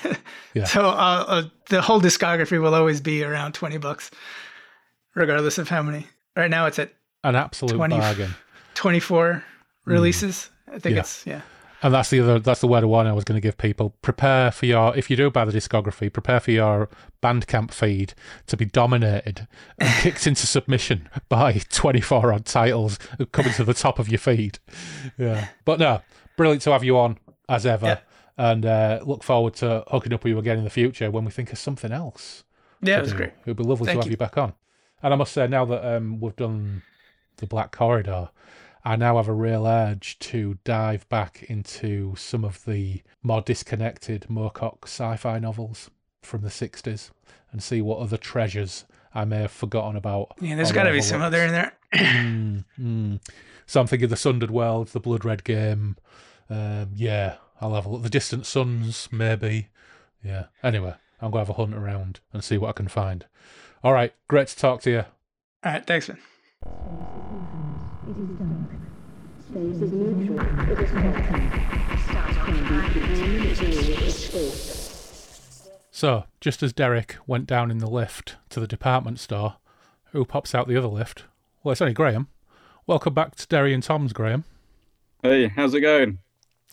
Yeah. So uh, uh, the whole discography will always be around twenty bucks, regardless of how many. Right now, it's at An absolute 20 bargain. twenty four releases. I think. Yeah. it's yeah. And that's the other that's the word of warning I was going to give people. Prepare for your if you do buy the discography, prepare for your Bandcamp feed to be dominated and [laughs] kicked into submission by twenty four odd titles coming to the top of your feed. Yeah. But no, brilliant to have you on as ever. Yeah. And uh, look forward to hooking up with you again in the future when we think of something else. Yeah, it was do. great. It would be lovely Thank to have you. you back on. And I must say, now that um, we've done the Black Corridor, I now have a real urge to dive back into some of the more disconnected Moorcock sci-fi novels from the 60s and see what other treasures I may have forgotten about. Yeah, there's or got to be some overlooked. other in there. Mm, mm. So I'm thinking the Sundered World, the Blood Red Game. Um, yeah, I'll have a look. The Distant Suns, maybe. Yeah. Anyway, I'm going to have a hunt around and see what I can find. All right. Great to talk to you. All right, thanks, man. It is dark. Space is neutral. It is vacuum. Stars can be contaminated with space. So, just as Derek went down in the lift to the department store, who pops out the other lift? Well, it's only Graham. Welcome back to Derry and Tom's, Graham. Hey, how's it going?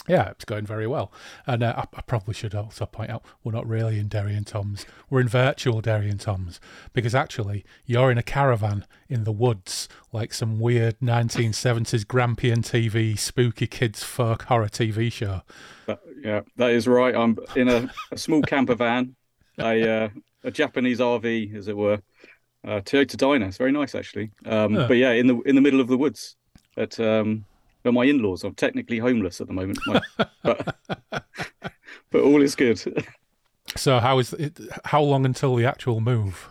Yeah, it's going very well. And uh, I, I probably should also point out we're not really in Derry and Tom's. We're in virtual Derry and Tom's because actually you're in a caravan in the woods, like some weird 1970s Grampian TV spooky kids folk horror TV show. Yeah, that is right. I'm in a, a small camper van, a uh, a Japanese RV, as it were. Uh, Toyota Dyna. It's very nice, actually. Um, Yeah. But yeah, in the in the middle of the woods at um, where my in-laws. I'm technically homeless at the moment, but [laughs] but all is good. So how is it? How long until the actual move?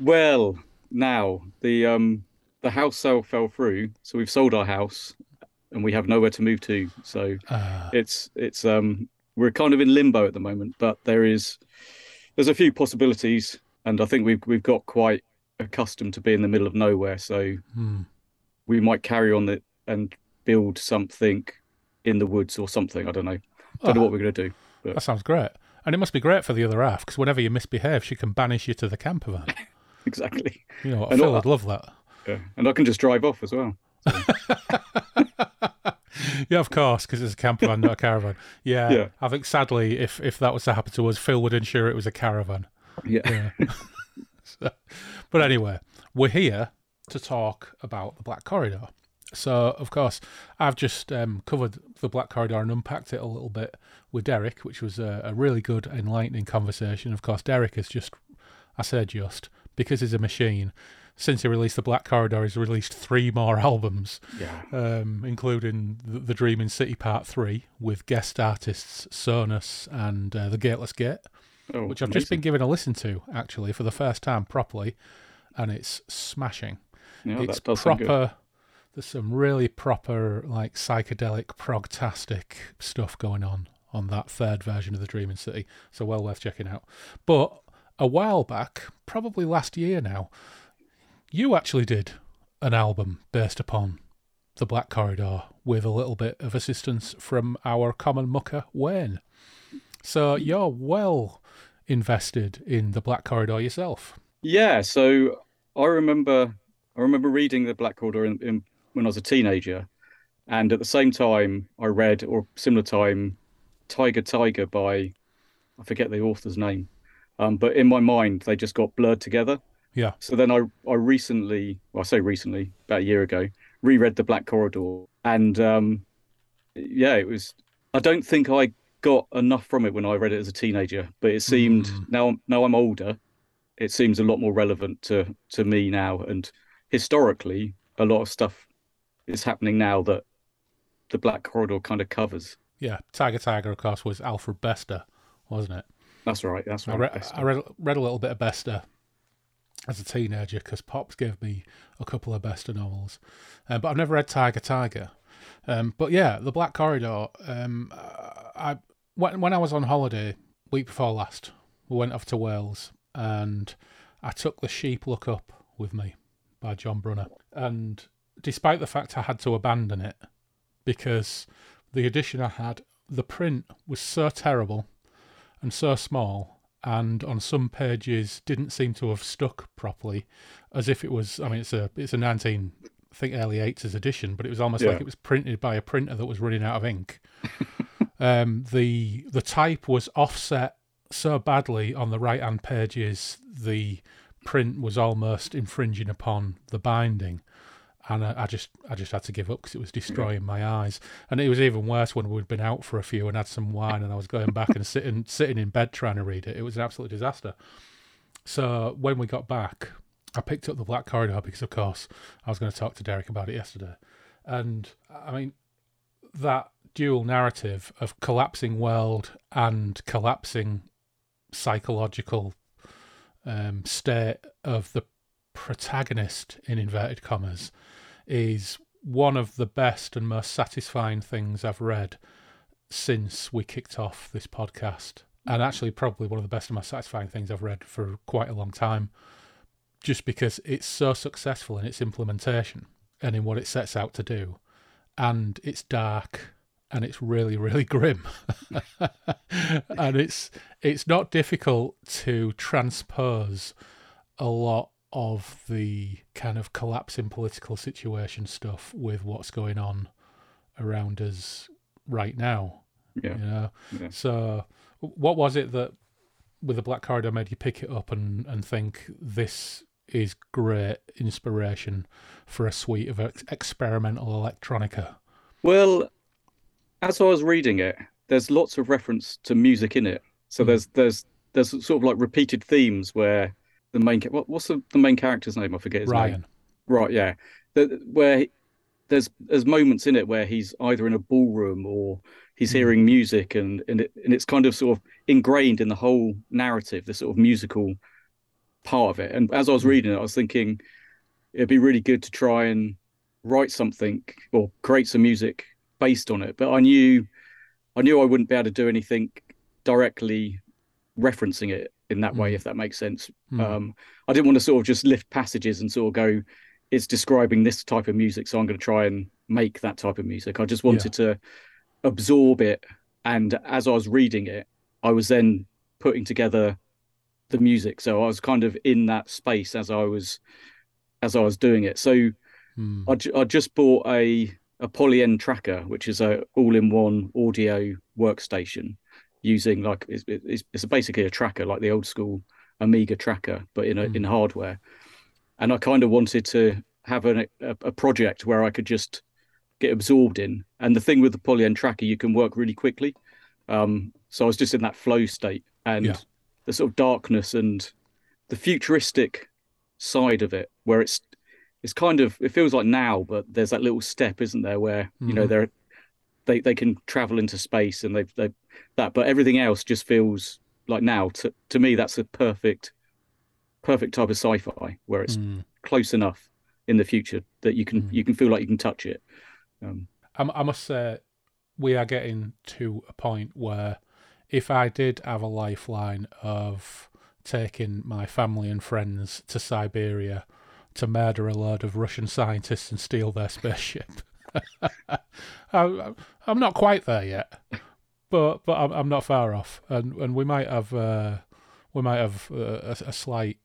Well, now the um the house sale fell through, so we've sold our house, and we have nowhere to move to. So Uh, it's it's um we're kind of in limbo at the moment, but there is there's a few possibilities, and I think we've we've got quite accustomed to being in the middle of nowhere, so hmm. we might carry on it and build something in the woods or something. I don't know. I don't know Oh. what ah, we're gonna do. That sounds great. And it must be great for the other half because whenever you misbehave, she can banish you to the camper van. [laughs] Exactly. You know, what, Phil would love that. Yeah. And I can just drive off as well. [laughs] Yeah, of course, because it's a camper van, not a caravan. Yeah, Yeah. I think sadly, if if that was to happen to us, Phil would ensure it was a caravan. Yeah. Yeah. [laughs] So- but anyway, we're here to talk about the Black Corridor, So, of course, I've just um, covered the Black Corridor and unpacked it a little bit with Derek, which was a, a really good, enlightening conversation. Of course, Derek is just, I say just, because he's a machine. Since he released the Black Corridor, he's released three more [laughs] albums, Yeah. um, including the, the Dreaming City Part 3 with guest artists Sonus and uh, The Gateless Gate Oh, which I've just been amazing. given a listen to actually for the first time properly, and it's smashing. Yeah, it's that does sound good. proper. There's some really proper like psychedelic progtastic stuff going on on that third version of the Dreaming City, so well worth checking out. But a while back, probably last year now, you actually did an album based upon the Black Corridor with a little bit of assistance from our common mucker Wayne. So you're well invested in the Black Corridor yourself. Yeah, so I remember I remember reading the Black Corridor in, in, when I was a teenager, and at the same time I read, or similar time, Tiger Tiger by I forget the author's name, um, but in my mind they just got blurred together. Yeah. So then I I recently, well I say recently, about a year ago, reread the Black Corridor, and um, yeah, it was. I don't think I got enough from it when I read it as a teenager, but it seemed Mm. now now I'm older, it seems a lot more relevant to to me now. And historically, a lot of stuff is happening now that the Black Corridor kind of covers. Yeah, Tiger Tiger, of course, was Alfred Bester, wasn't it? That's right. That's I right. Best I read, read a little bit of Bester as a teenager because Pops gave me a couple of Bester novels, uh, but I've never read Tiger Tiger. Um, but yeah, the Black Corridor. Um, I when when I was on holiday week before last, we went off to Wales and I took the Sheep Look Up with me by John Brunner, and despite the fact I had to abandon it because the edition I had, the print was so terrible and so small, and on some pages didn't seem to have stuck properly, as if it was. I mean, it's a it's a nineteen, I think early eighties edition, but it was almost like it was printed by a printer that was running out of ink. [laughs] um, the the type was offset so badly on the right hand pages, the print was almost infringing upon the binding. And I, I just, I just had to give up because it was destroying my eyes. And it was even worse when we'd been out for a few and had some wine, and I was going back and sitting, sitting in bed trying to read it. It was an absolute disaster. So when we got back, I picked up the Black Corridor because, of course, I was going to talk to Derek about it yesterday. And I mean, that dual narrative of collapsing world and collapsing psychological um, state of the protagonist, in inverted commas, is one of the best and most satisfying things I've read since we kicked off this podcast. And actually, probably one of the best and most satisfying things I've read for quite a long time, just because it's so successful in its implementation and in what it sets out to do. And it's dark and it's really, really grim. [laughs] and it's it's not difficult to transpose a lot of the kind of collapsing political situation stuff with what's going on around us right now. Yeah. You know? Yeah. So what was it that with the Black Corridor made you pick it up and, and think this is great inspiration for a suite of ex- experimental electronica? Well, as I was reading it, there's lots of reference to music in it. So Mm. there's there's there's sort of like repeated themes where the main what, what's the, the main character's name? I forget his name. Ryan. Right, yeah. The, where he- there's there's moments in it where he's either in a ballroom or he's Mm. hearing music, and and, it, and it's kind of sort of ingrained in the whole narrative, the sort of musical part of it. And as I was Mm. reading it, I was thinking it'd be really good to try and write something or create some music based on it. But I knew I knew I wouldn't be able to do anything directly referencing it in that way, Mm. if that makes sense. Hmm. Um, I didn't want to sort of just lift passages and sort of go, it's describing this type of music, so I'm going to try and make that type of music. I just wanted to absorb it, and as I was reading it, I was then putting together the music. So I was kind of in that space as I was as I was doing it. So Hmm. I, ju- I just bought a a Polyend tracker, which is a all-in-one audio workstation using like it's, it's, it's basically a tracker like the old school Amiga tracker, but in a, Mm. in hardware. And I kind of wanted to have an, a, a project where I could just get absorbed in. And the thing with the polyend tracker, you can work really quickly. Um, so I was just in that flow state, and Yeah. the sort of darkness and the futuristic side of it, where it's it's kind of it feels like now, but there's that little step, isn't there, where you know Mhm. They they can travel into space and they they that, but everything else just feels like now. To to me, that's a perfect perfect type of sci-fi where it's Mm. close enough in the future that you can Mm. you can feel like you can touch it. Um, I, I must say, we are getting to a point where if I did have a lifeline of taking my family and friends to Siberia to murder a load of Russian scientists and steal their spaceship, [laughs] I, I'm not quite there yet, but but I'm, I'm not far off, and and we might have uh, we might have uh, a, a slight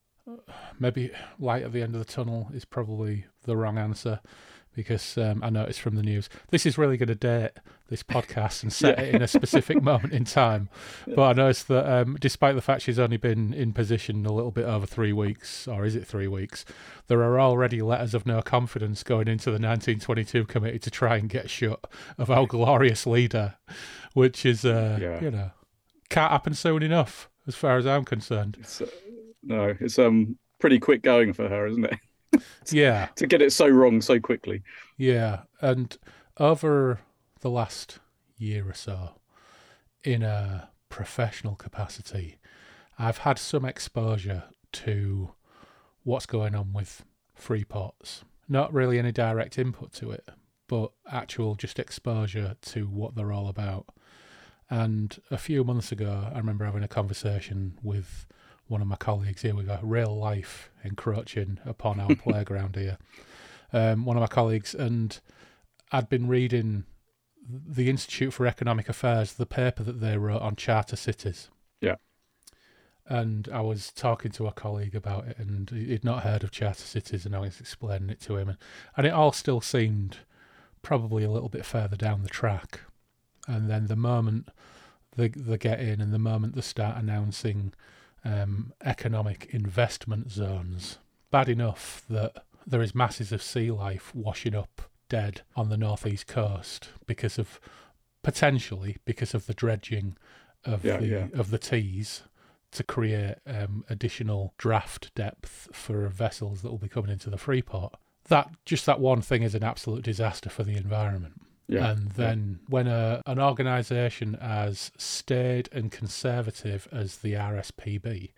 maybe light at the end of the tunnel is probably the wrong answer because um, I noticed from the news this is really going to date this [laughs] podcast and set Yeah. it in a specific [laughs] moment in time. But I noticed that um, despite the fact she's only been in position a little bit over three weeks, or is it three weeks, there are already letters of no confidence going into the 1922 committee to try and get shut of our glorious leader, which is, uh, Yeah. you know, can't happen soon enough as far as I'm concerned. it's, uh, no, it's um pretty quick going for her, isn't it? [laughs] Yeah. to get it so wrong so quickly. Yeah, and over the last year or so, in a professional capacity, I've had some exposure to what's going on with freeports. Not really any direct input to it, but actual just exposure to what they're all about. And a few months ago, I remember having a conversation with one of my colleagues. Here we go, real life encroaching upon our [laughs] playground here. Um, one of my colleagues, and I'd been reading the Institute for Economic Affairs, the paper that they wrote on charter cities. Yeah. And I was talking to a colleague about it, and he'd not heard of charter cities, and I was explaining it to him, and, and it all still seemed probably a little bit further down the track. And then the moment they, they get in, and the moment they start announcing um, economic investment zones, bad enough that there is masses of sea life washing up dead on the northeast coast because of potentially because of the dredging of Yeah, the yeah. of the Tees to create um, additional draft depth for vessels that will be coming into the Freeport. That just that one thing is an absolute disaster for the environment. Yeah. And then when a, an organisation as staid and conservative as the RSPB,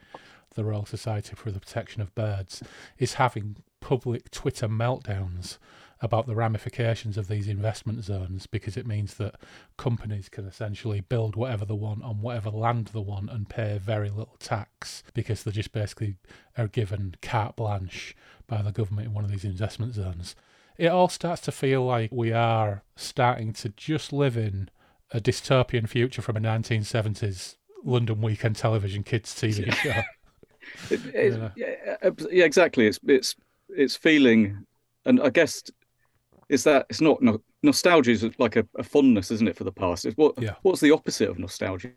the Royal Society for the Protection of Birds, is having public Twitter meltdowns about the ramifications of these investment zones because it means that companies can essentially build whatever they want on whatever land they want and pay very little tax because they just basically are given carte blanche by the government in one of these investment zones. It all starts to feel like we are starting to just live in a dystopian future from a 1970s London weekend television kids TV show. [laughs] It, Yeah. yeah. yeah, exactly. It's it's it's feeling, and I guess it's that it's not no, nostalgia is like a, a fondness, isn't it, for the past? It's what Yeah. what's the opposite of nostalgia?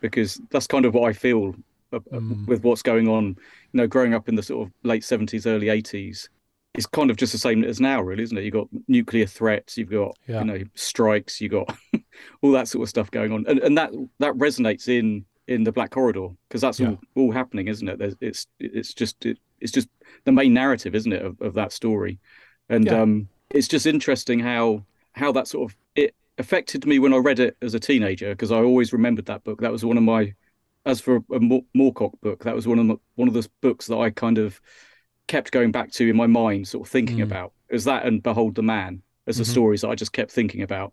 Because that's kind of what I feel uh, uh, Mm. with what's going on. You know, growing up in the sort of late seventies, early eighties. It's kind of just the same as now, really, isn't it? You've got nuclear threats, you've got Yeah. you know strikes, you've got [laughs] all that sort of stuff going on, and and that that resonates in in the Black Corridor because that's Yeah. all, all happening, isn't it? There's, it's it's just it, it's just the main narrative, isn't it, of, of that story, and Yeah. um, it's just interesting how how that sort of it affected me when I read it as a teenager because I always remembered that book. That was one of my as for a Moor- Moorcock book, that was one of the, one of the books that I kind of kept going back to in my mind, sort of thinking Mm. about. It was that and Behold the Man as the Mhm. stories that I just kept thinking about,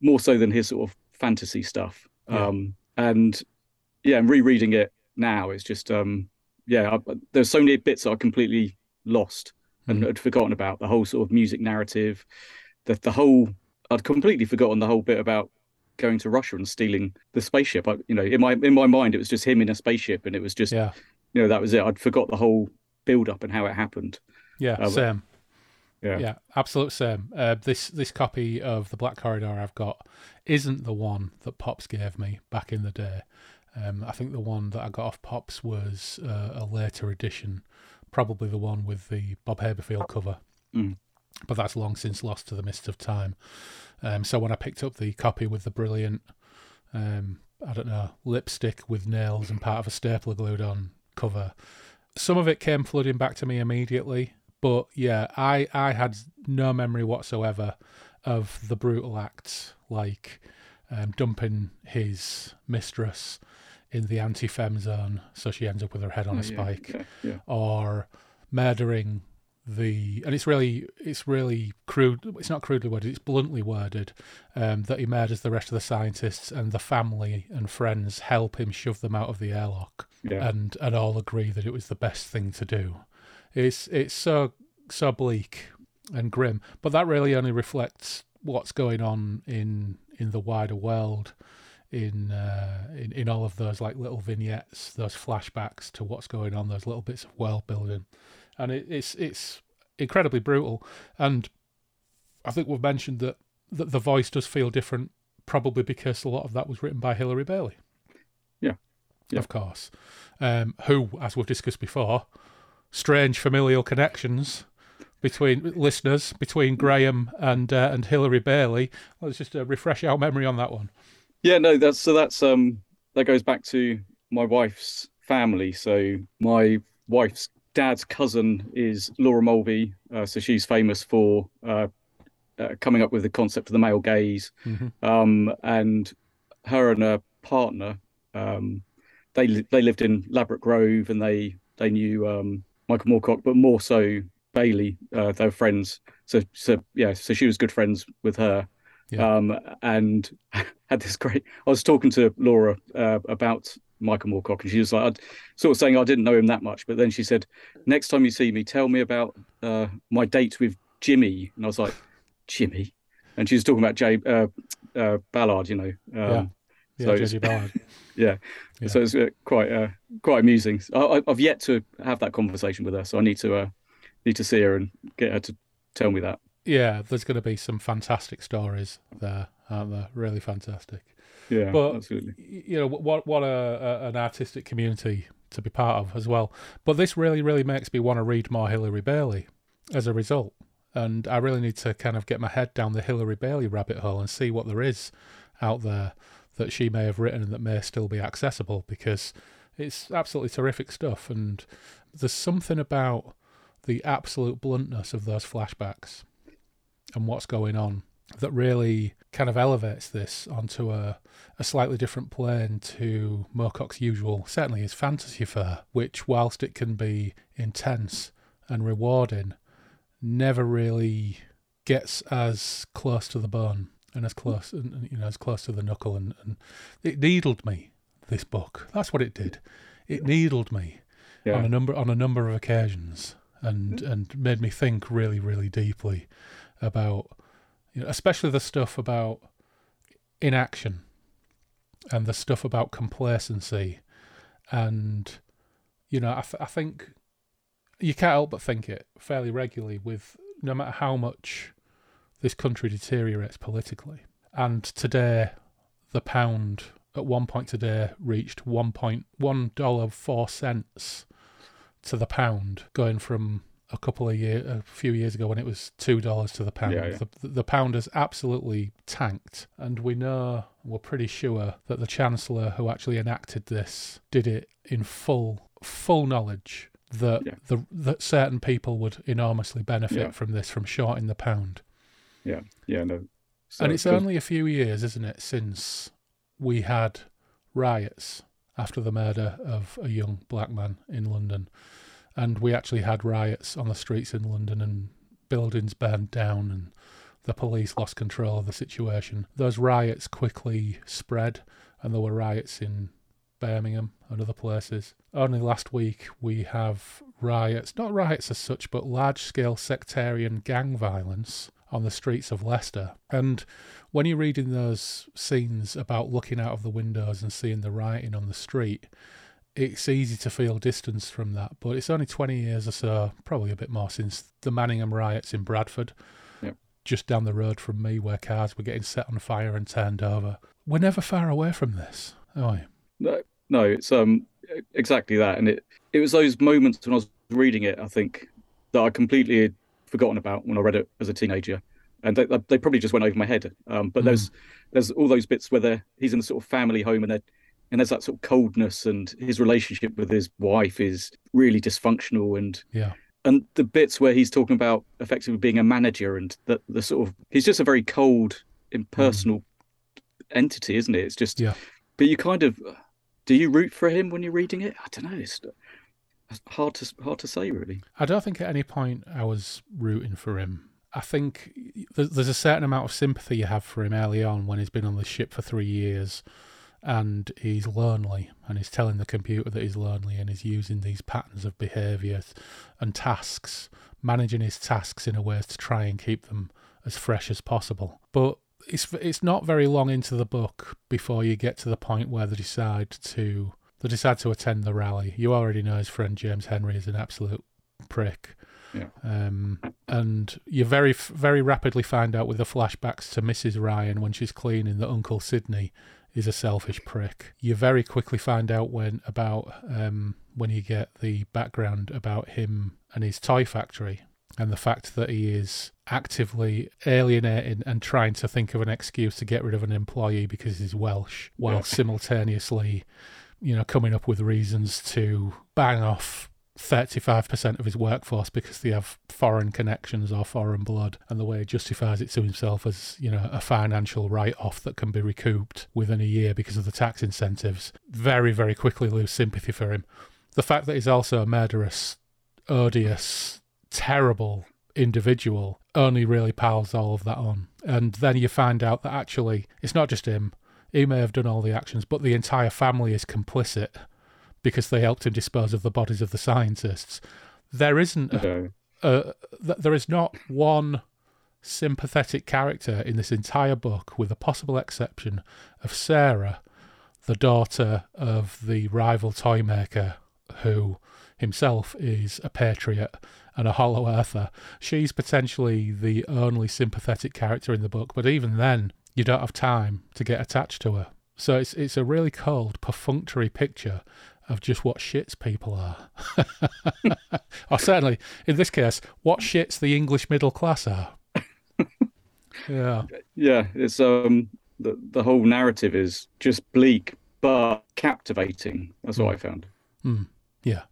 more so than his sort of fantasy stuff. Yeah. Um, and yeah, and rereading it now is just um, yeah. I, there's so many bits that I completely lost and Mm. had forgotten about the whole sort of music narrative, the the whole. I'd completely forgotten the whole bit about going to Russia and stealing the spaceship. I, you know, in my in my mind, it was just him in a spaceship, and it was just Yeah, you know that was it. I'd forgot the whole build up and how it happened. yeah, Uh, same. Yeah. Yeah, absolute same. Uh, this this copy of the Black Corridor I've got isn't the one that Pops gave me back in the day. Um, I think the one that I got off Pops was uh, a later edition, probably the one with the Bob Haberfield cover. Mm. but that's long since lost to the mist of time. Um, so when I picked up the copy with the brilliant, um, I don't know, lipstick with nails and part of a stapler glued on cover, some of it came flooding back to me immediately. But yeah, I, I had no memory whatsoever of the brutal acts like um, dumping his mistress in the anti-fem zone so she ends up with her head on a Oh, yeah, spike yeah, [laughs] yeah. or murdering the and it's really it's really crude it's not crudely worded it's bluntly worded um, that he murders the rest of the scientists and the family and friends help him shove them out of the airlock. Yeah. and and all agree that it was the best thing to do. It's it's so so bleak and grim but that really only reflects what's going on in in the wider world in uh, in in all of those like little vignettes, those flashbacks to what's going on, those little bits of world building, and it, it's it's incredibly brutal. And I think we've mentioned that, that the voice does feel different, probably because a lot of that was written by Hilary Bailey. Yeah. Yeah. of course. Um, who, as we've discussed before, strange familial connections between listeners between Graham and uh, and Hilary Bailey. Let's just uh, refresh our memory on that one. Yeah, no, that's so that's um that goes back to my wife's family. So my wife's dad's cousin is Laura Mulvey, uh, so she's famous for uh, uh, coming up with the concept of the male gaze. Mhm. Um, and her and her partner, um, they they lived in Ladbroke Grove, and they they knew um, Michael Moorcock, but more so Bailey. Uh, they were friends. So so yeah, so she was good friends with her. Yeah. Um, and [laughs] had this great. I was talking to Laura uh, about Michael Moorcock, and she was like, I'd, sort of saying I didn't know him that much, but then she said, "Next time you see me, tell me about uh, my date with Jimmy." And I was like, "Jimmy," and she was talking about Jay uh, uh, Ballard, you know. Um, Yeah, so JJ it's- Ballard. [laughs] yeah. Yeah. So it's uh, quite uh, quite amusing. I, I- I've yet to have that conversation with her, so I need to uh, need to see her and get her to tell me that. yeah, there's going to be some fantastic stories there, aren't there? Really fantastic. Yeah, But- absolutely. You know what? What a, a an artistic community to be part of as well. But this really, really makes me want to read more Hilary Bailey as a result. And I really need to kind of get my head down the Hilary Bailey rabbit hole and see what there is out there that she may have written and that may still be accessible because it's absolutely terrific stuff. And there's something about the absolute bluntness of those flashbacks and what's going on that really kind of elevates this onto a, a slightly different plane to Moorcock's usual, certainly his fantasy fare, which, whilst it can be intense and rewarding, never really gets as close to the bone and as close, and, and, you know, as close to the knuckle. And, and it needled me. This book, that's what it did. It needled me Yeah. on a number on a number of occasions, and mm. and made me think really, really deeply about, you know, especially the stuff about inaction and the stuff about complacency, and you know, I, th- I think you can't help but think it fairly regularly with no matter how much this country deteriorates politically. And today, the pound at one point today reached one point one dollar four cents to the pound, going from a couple of year, a few years ago when it was two dollars to the pound. Yeah, yeah. The, the pound has absolutely tanked, and we know we're pretty sure that the chancellor who actually enacted this did it in full full knowledge that Yeah. the that certain people would enormously benefit from this from shorting the pound. Yeah, yeah, no. So, and it's but- only a few years, isn't it, since we had riots after the murder of a young black man in London. And we actually had riots on the streets in London and buildings burned down and the police lost control of the situation. Those riots quickly spread and there were riots in Birmingham and other places. Only last week we have riots, not riots as such, but large scale sectarian gang violence on the streets of Leicester. And when you're reading those scenes about looking out of the windows and seeing the rioting on the street, it's easy to feel distance from that. But it's only 20 years or so, probably a bit more, since the Manningham riots in Bradford, Yep. just down the road from me, where cars were getting set on fire and turned over. We're never far away from this, are we? No, no, it's um exactly that, and it it was those moments when I was reading it. I think that I completely forgotten about when I read it as a teenager, and they, they probably just went over my head. Um, but Mm. there's there's all those bits where they're, he's in the sort of family home and they and there's that sort of coldness and his relationship with his wife is really dysfunctional and Yeah. and the bits where he's talking about effectively being a manager and the the sort of he's just a very cold impersonal entity isn't it it's just Yeah. but you kind of do you root for him when you're reading it i don't know it's it's hard to hard to say really I don't think at any point I was rooting for him. I think there's a certain amount of sympathy you have for him early on when he's been on the ship for three years and he's lonely and he's telling the computer that he's lonely and he's using these patterns of behaviour and tasks, managing his tasks in a way to try and keep them as fresh as possible. But it's it's not very long into the book before you get to the point where they decide to they decide to attend the rally. You already know his friend James Henry is an absolute prick. Yeah. Um, and you very very rapidly find out with the flashbacks to Mrs. Ryan when she's cleaning that Uncle Sidney is a selfish prick. You very quickly find out when about um, when you get the background about him and his toy factory and the fact that he is actively alienating and trying to think of an excuse to get rid of an employee because he's Welsh, while Yeah. simultaneously, you know, coming up with reasons to bang off 35% of his workforce because they have foreign connections or foreign blood and the way he justifies it to himself as you know a financial write-off that can be recouped within a year because of the tax incentives very very quickly lose sympathy for him. The fact that he's also a murderous odious terrible individual only really piles all of that on. And then you find out that actually it's not just him. He may have done all the actions but the entire family is complicit because they helped him dispose of the bodies of the scientists. There isn't a, uh, th- there is not one sympathetic character in this entire book, with the possible exception of Sarah, the daughter of the rival toy maker, who himself is a patriot and a hollow earther. She's potentially the only sympathetic character in the book, but even then, you don't have time to get attached to her. So it's it's a really cold, perfunctory picture of just what shits people are. [laughs] or certainly, in this case, what shits the English middle class are. [laughs] yeah. yeah it's um the, the whole narrative is just bleak but captivating that's what i found Yeah.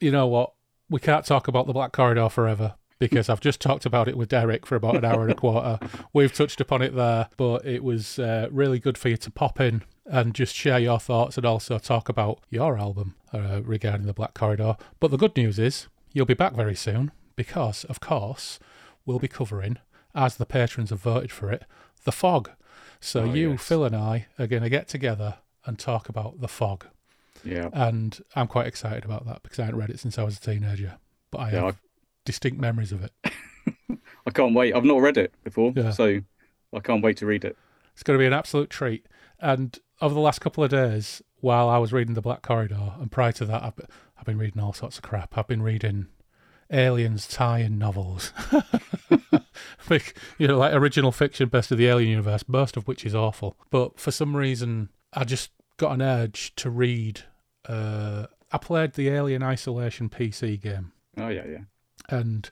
You know what? We can't talk about the Black Corridor forever because I've just talked about it with Derek for about an hour and a quarter. We've touched upon it there, but it was uh, really good for you to pop in and just share your thoughts and also talk about your album uh, regarding the Black Corridor. But the good news is you'll be back very soon because, of course, we'll be covering, as the patrons have voted for it, The Fog. So Oh, you, yes. Phil, and I are going to get together and talk about The Fog yeah and I'm quite excited about that because I hadn't read it since I was a teenager, but I Yeah, have distinct memories of it. [laughs] i can't wait i've not read it before Yeah. so i can't wait to read it It's going to be an absolute treat. And over the last couple of days, while I was reading The Black Corridor, and prior to that, I've, I've been reading all sorts of crap. I've been reading aliens tie-in novels, [laughs] like, you know, like original fiction best of the Alien universe, most of which is awful. But for some reason, I just got an urge to read. Uh, I played the Alien Isolation PC game. oh yeah yeah and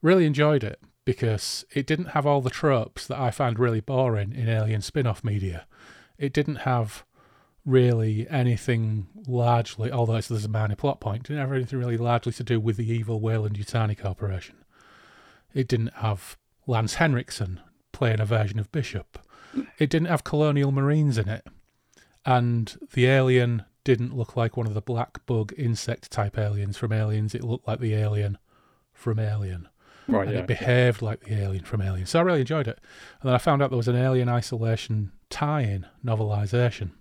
really enjoyed it because it didn't have all the tropes that I find really boring in alien spin off media. It didn't have really anything largely, although it's, there's a minor plot point, didn't have anything really largely to do with the evil Weyland Yutani Corporation. It didn't have Lance Henriksen playing a version of Bishop. It didn't have colonial marines in it. And the alien didn't look like one of the black bug insect type aliens from Aliens. It looked like the alien from Alien. right and yeah it behaved like the alien from Alien. So I really enjoyed it. And then I found out there was an Alien Isolation tie in novelization.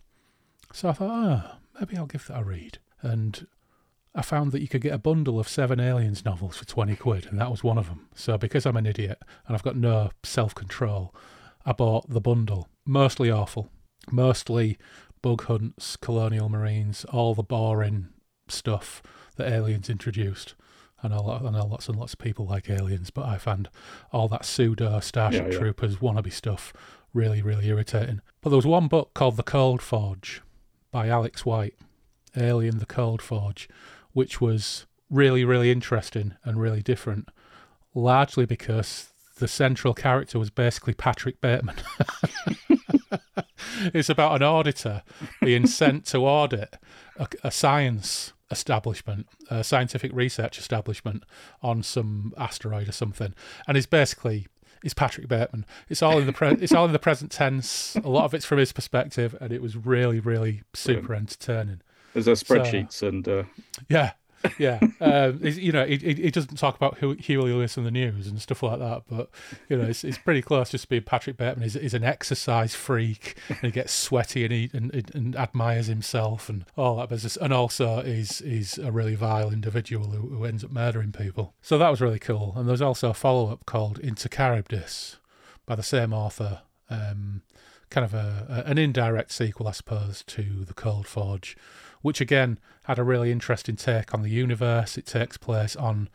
So I thought, oh, maybe I'll give that a read. And I found that you could get a bundle of seven Aliens novels for 20 quid, and that was one of them. So because I'm an idiot and I've got no self control, I bought the bundle. Mostly awful. Mostly bug hunts, colonial marines, all the boring stuff that aliens introduced. I know, I know lots and lots of people like aliens, but I found all that pseudo Starship Yeah, yeah. Troopers wannabe stuff really, really irritating. But there was one book called The Cold Forge by Alex White, Alien the Cold Forge, which was really, really interesting and really different. largely because the central character was basically Patrick Bateman. [laughs] it's about an auditor being sent to audit a, a, science establishment, a scientific research establishment on some asteroid or something, and he's basically it's Patrick Bateman. It's all in the pre- [laughs] it's all in the present tense. A lot of it's from his perspective, and it was really, really super entertaining. There's a spreadsheets so, and uh... yeah, yeah, um, you know, he, he doesn't talk about Huey Lewis and the News and stuff like that, but you know, it's, it's pretty close. Just being Patrick Bateman is an exercise freak, and he gets sweaty and he and, and admires himself and all that business, and also is is a really vile individual who, who ends up murdering people. So that was really cool. And there's also a follow up called Into Charybdis by the same author. Um, kind of a, a, an indirect sequel, I suppose, to the Cold Forge which again had a really interesting take on the universe. It takes place on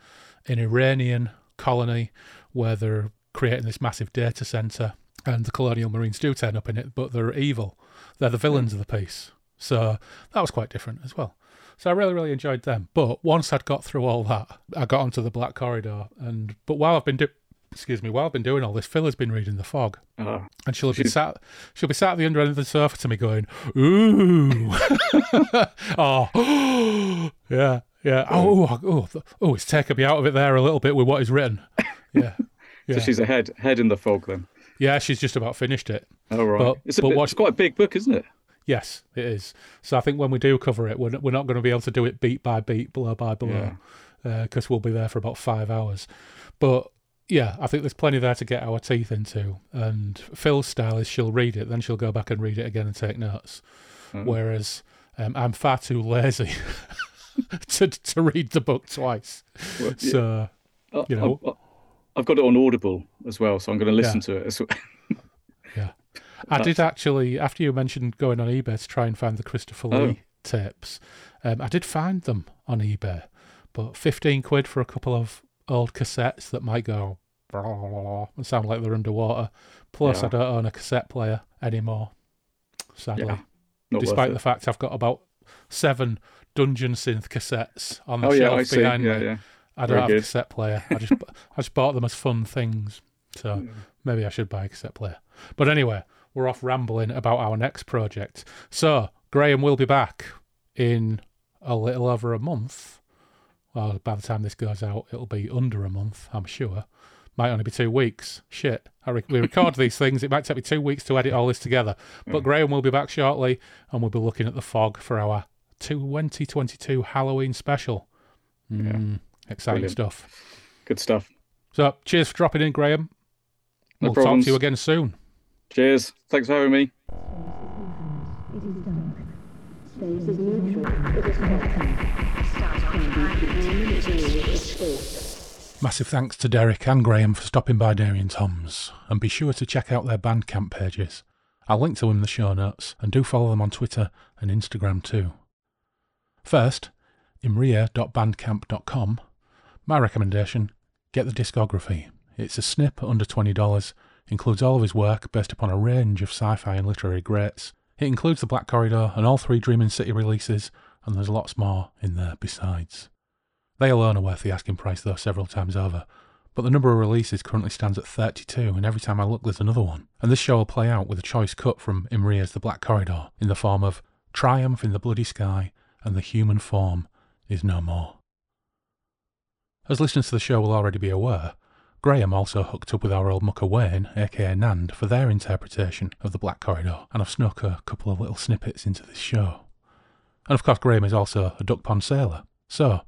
an Iranian colony where they're creating this massive data center, and the colonial marines do turn up in it, but they're evil. They're the villains of the piece. So that was quite different as well. So I really, really enjoyed them. But once I'd got through all that, I got onto the Black Corridor, and but while I've been do- excuse me, while I've been doing all this, Phil has been reading The Fog, uh, and she'll be sat, she'll be sat at the under end of the sofa to me, going, "Ooh, [laughs] oh, [gasps] yeah, yeah, oh, oh, oh, oh, it's taken me out of it there a little bit with what is written." Yeah, [laughs] yeah. so she's ahead, head in the fog then. Yeah, she's just about finished it. Oh right, but, it's, a but bit, it's quite a big book, isn't it? Yes, it is. So I think when we do cover it, we're, we're not going to be able to do it beat by beat, blow by blow, because yeah. uh, we'll be there for about five hours. But yeah, I think there's plenty there to get our teeth into. And Phil's style is she'll read it, then she'll go back and read it again and take notes. Mm. Whereas um, I'm far too lazy [laughs] to to read the book twice. Well, yeah. So, uh, you know. I've got it on Audible as well, so I'm going to listen yeah. to it. Well. yeah. [laughs] I did actually, after you mentioned going on eBay to try and find the Christopher oh. Lee tapes, um, I did find them on eBay, but 15 quid for a couple of old cassettes that might go and sound like they're underwater. Plus, yeah. I don't own a cassette player anymore, sadly. Yeah, Despite the fact I've got about seven Dungeon Synth cassettes on the oh, shelf yeah, behind me. I don't Very have good. a cassette player. I just [laughs] I just bought them as fun things. So maybe I should buy a cassette player. But anyway, we're off rambling about our next project. So Graham will be back in a little over a month well, by the time this goes out, it'll be under a month, I'm sure. Might only be two weeks. Shit. Re- we record these things. It might take me two weeks to edit all this together. But mm. Graham will be back shortly, and we'll be looking at the fog for our 2022 Halloween special. Mm, yeah. Exciting Brilliant. stuff. Good stuff. So, cheers for dropping in, Graham. No we'll problems. talk to you again soon. Cheers. Thanks for having me. Space is neutral. It is Massive thanks to Derek and Graham for stopping by Derry and Tom's, and be sure to check out their Bandcamp pages. I'll link to them in the show notes, and do follow them on Twitter and Instagram too. First, imrryr.bandcamp.com. My recommendation get the discography. It's a snip under $20, includes all of his work based upon a range of sci fi and literary greats. It includes The Black Corridor and all three Dreaming City releases, and there's lots more in there besides. They alone are worth the asking price, though, several times over. But the number of releases currently stands at 32, and every time I look, there's another one. And this show will play out with a choice cut from Imrryr's The Black Corridor in the form of Triumph in the Bloody Sky and the Human Form is No More. As listeners to the show will already be aware, Graham also hooked up with our old mucker Wayne, aka Nand, for their interpretation of The Black Corridor, and I've snuck a couple of little snippets into this show. And of course, Graham is also a duck pond sailor. So,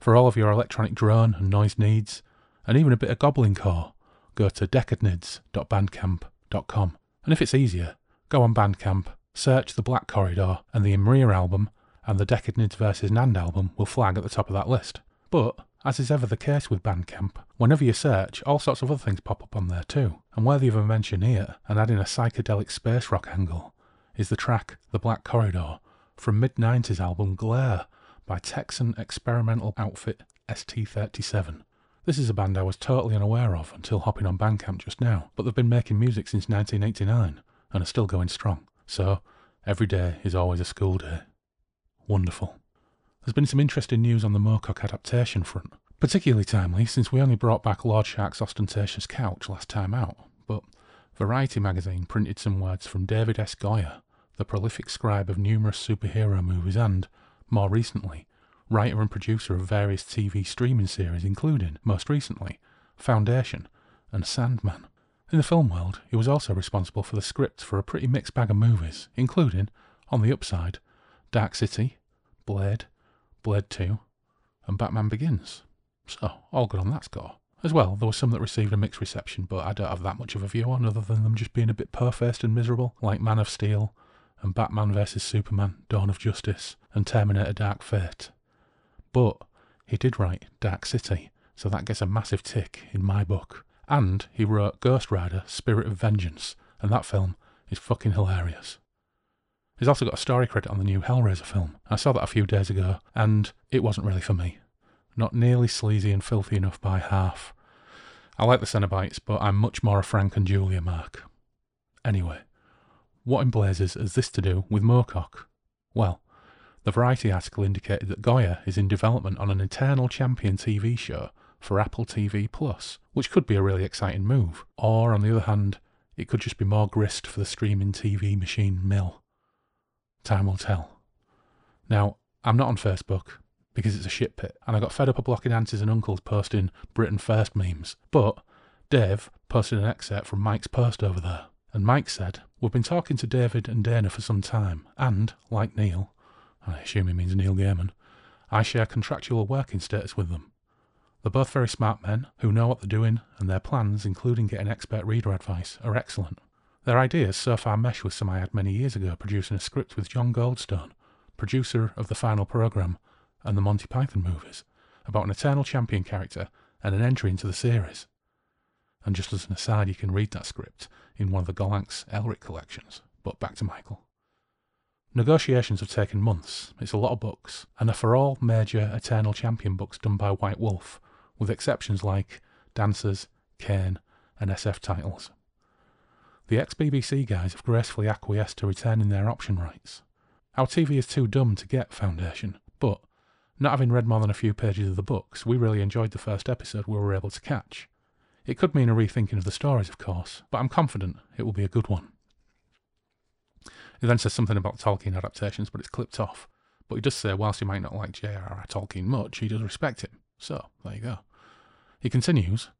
for all of your electronic drone and noise needs, and even a bit of goblin core, go to decadnids.bandcamp.com. And if it's easier, go on Bandcamp, search the Black Corridor, and the Imrryr album and the Decadnids vs. Nand album will flag at the top of that list. But, as is ever the case with Bandcamp, whenever you search, all sorts of other things pop up on there too. And worthy of a mention here, and adding a psychedelic space rock angle, is the track The Black Corridor from mid 90s album Glare by Texan experimental outfit ST37. This is a band I was totally unaware of until hopping on Bandcamp just now, but they've been making music since 1989 and are still going strong. So, every day is always a school day. Wonderful. There's been some interesting news on the Moorcock adaptation front. Particularly timely since we only brought back Lord Shark's ostentatious couch last time out, but Variety magazine printed some words from David S. Goyer, the prolific scribe of numerous superhero movies and, more recently, writer and producer of various TV streaming series, including, most recently, Foundation and Sandman. In the film world, he was also responsible for the scripts for a pretty mixed bag of movies, including, on the upside, Dark City, Blade, Blade 2, and Batman Begins. So, all good on that score. As well, there were some that received a mixed reception, but I don't have that much of a view on other than them just being a bit poor-faced and miserable, like Man of Steel and Batman vs Superman, Dawn of Justice, and Terminator Dark Fate. But he did write Dark City, so that gets a massive tick in my book. And he wrote Ghost Rider Spirit of Vengeance, and that film is fucking hilarious. He's also got a story credit on the new Hellraiser film. I saw that a few days ago, and it wasn't really for me. Not nearly sleazy and filthy enough by half. I like the Cenobites, but I'm much more a Frank and Julia mark. Anyway, what in blazes has this to do with Moorcock? Well, the Variety article indicated that Goyer is in development on an Eternal Champion TV show for Apple TV Plus, which could be a really exciting move. Or, on the other hand, it could just be more grist for the streaming TV machine mill. Time will tell. Now, I'm not on Facebook because it's a shit pit, and I got fed up of blocking aunties and uncles posting Britain First memes. But Dave posted an excerpt from Mike's post over there, and Mike said, We've been talking to David and Dana for some time, and, like Neil, I assume he means Neil Gaiman, I share contractual working status with them. They're both very smart men who know what they're doing, and their plans, including getting expert reader advice, are excellent. Their ideas so far mesh with some I had many years ago producing a script with John Goldstone, producer of the final programme and the Monty Python movies, about an Eternal Champion character and an entry into the series. And just as an aside, you can read that script in one of the Gollancz Elric collections. But back to Michael. Negotiations have taken months, it's a lot of books, and are for all major Eternal Champion books done by White Wolf, with exceptions like Dancers, Kane, and SF titles. The ex BBC guys have gracefully acquiesced to returning their option rights. Our TV is too dumb to get Foundation, but not having read more than a few pages of the books, we really enjoyed the first episode we were able to catch. It could mean a rethinking of the stories, of course, but I'm confident it will be a good one. He then says something about Tolkien adaptations, but it's clipped off. But he does say, whilst he might not like J.R.R. Tolkien much, he does respect him. So, there you go. He continues,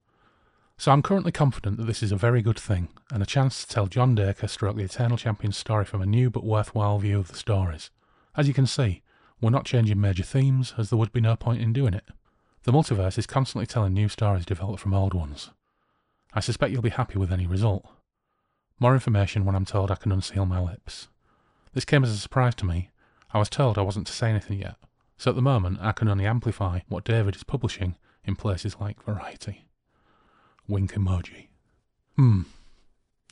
So I'm currently confident that this is a very good thing, and a chance to tell John Daker stroke the Eternal Champion's story from a new but worthwhile view of the stories. As you can see, we're not changing major themes, as there would be no point in doing it. The multiverse is constantly telling new stories developed from old ones. I suspect you'll be happy with any result. More information when I'm told I can unseal my lips. This came as a surprise to me. I was told I wasn't to say anything yet, so at the moment I can only amplify what David is publishing in places like Variety. Wink emoji. Hmm.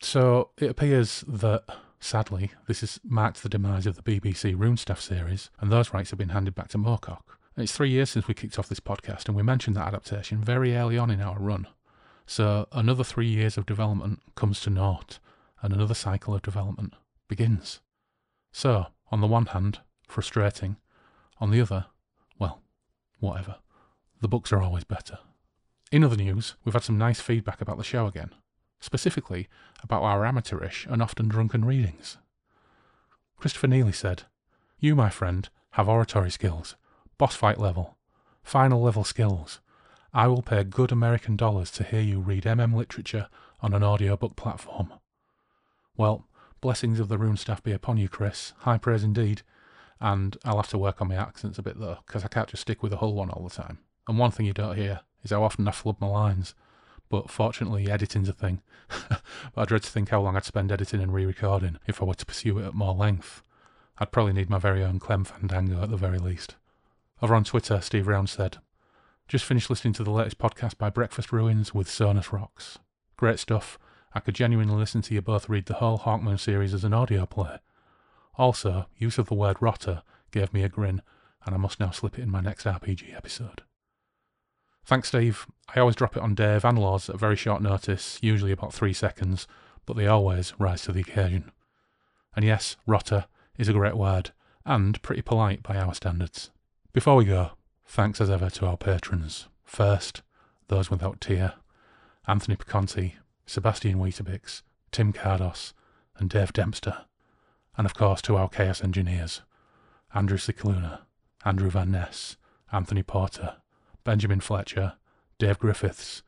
So it appears that, sadly, this has marked the demise of the BBC Runestaff series, and those rights have been handed back to Moorcock. It's three years since we kicked off this podcast, and we mentioned that adaptation very early on in our run. So another three years of development comes to naught, and another cycle of development begins. So, on the one hand, frustrating. On the other, well, whatever. The books are always better. In other news, we've had some nice feedback about the show again, specifically about our amateurish and often drunken readings. Christopher Neely said, You, my friend, have oratory skills, boss fight level, final level skills. I will pay good American dollars to hear you read MM literature on an audiobook platform. Well, blessings of the Runestaff be upon you, Chris. High praise indeed. And I'll have to work on my accents a bit though, because I can't just stick with the whole one all the time. And one thing you don't hear is how often I flub my lines. But fortunately, editing's a thing. but I dread to think how long I'd spend editing and re recording if I were to pursue it at more length. I'd probably need my very own Clem Fandango at the very least. Over on Twitter, Steve Round said, Just finished listening to the latest podcast by Breakfast Ruins with Sonus Rocks. Great stuff. I could genuinely listen to you both read the whole Hawkmoon series as an audio play. Also, use of the word rotter gave me a grin, and I must now slip it in my next RPG episode. Thanks, Steve. I always drop it on Dave and Loz at very short notice, usually about three seconds, but they always rise to the occasion. And yes, rotter is a great word, and pretty polite by our standards. Before we go, thanks as ever to our patrons First, Those Without Tear, Anthony Piconti, Sebastian Weetabix, Tim Cardos, and Dave Dempster. And of course to our Chaos Engineers, Andrew Cicluna, Andrew Van Ness, Anthony Porter, Benjamin Fletcher, Dave Griffiths,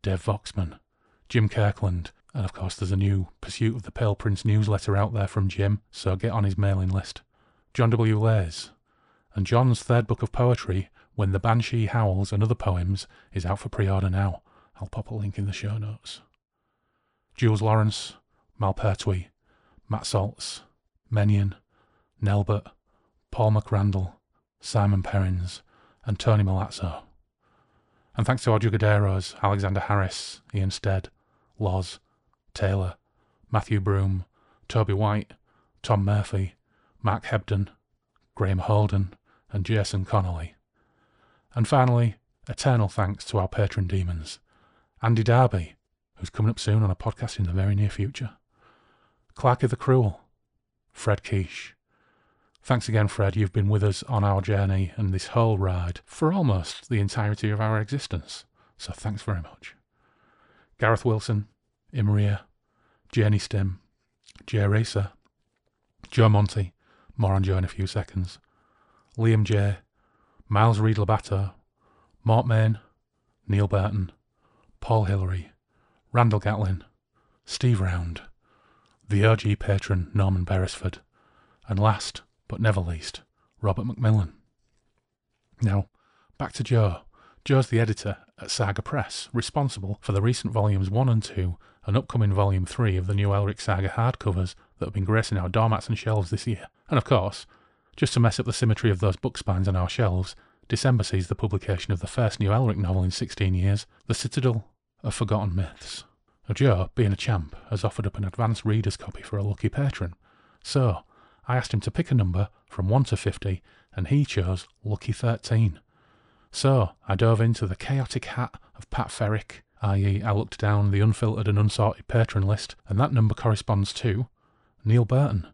Dave Voxman, Jim Kirkland, and of course there's a new Pursuit of the Pale Prince newsletter out there from Jim, so get on his mailing list. John W. Lays, and John's third book of poetry, When the Banshee Howls and Other Poems, is out for pre-order now. I'll pop a link in the show notes. Jules Lawrence, Mal Pertwee, Matt Saltz, Menion, Nelbert, Paul McRandall, Simon Perrins, and Tony Malazzo. And thanks to our Jugaderos, Alexander Harris, Ian Stead, Loz, Taylor, Matthew Broom, Toby White, Tom Murphy, Mark Hebden, Graham Holden, and Jason Connolly. And finally, eternal thanks to our patron demons Andy Darby, who's coming up soon on a podcast in the very near future, Clarky the Cruel, Fred Quiche. Thanks again, Fred. You've been with us on our journey and this whole ride for almost the entirety of our existence. So thanks very much. Gareth Wilson, Imrryr, Jenny Stim, Jay Racer, Joe Monty, more on Joe in a few seconds, Liam J, Miles Reed Labato, Mort Main, Neil Burton, Paul Hillary, Randall Gatlin, Steve Round, the OG patron Norman Beresford, and last but never least, Robert Macmillan. Now, back to Joe. Joe's the editor at Saga Press, responsible for the recent volumes 1 and 2 and upcoming volume 3 of the new Elric Saga hardcovers that have been gracing our doormats and shelves this year. And of course, just to mess up the symmetry of those book spines on our shelves, December sees the publication of the first new Elric novel in 16 years, The Citadel of Forgotten Myths. Now, Joe, being a champ, has offered up an advanced reader's copy for a lucky patron. So, I asked him to pick a number from 1 to 50, and he chose Lucky 13. So, I dove into the chaotic hat of Pat Ferrick, i.e., I looked down the unfiltered and unsorted patron list, and that number corresponds to Neil Burton.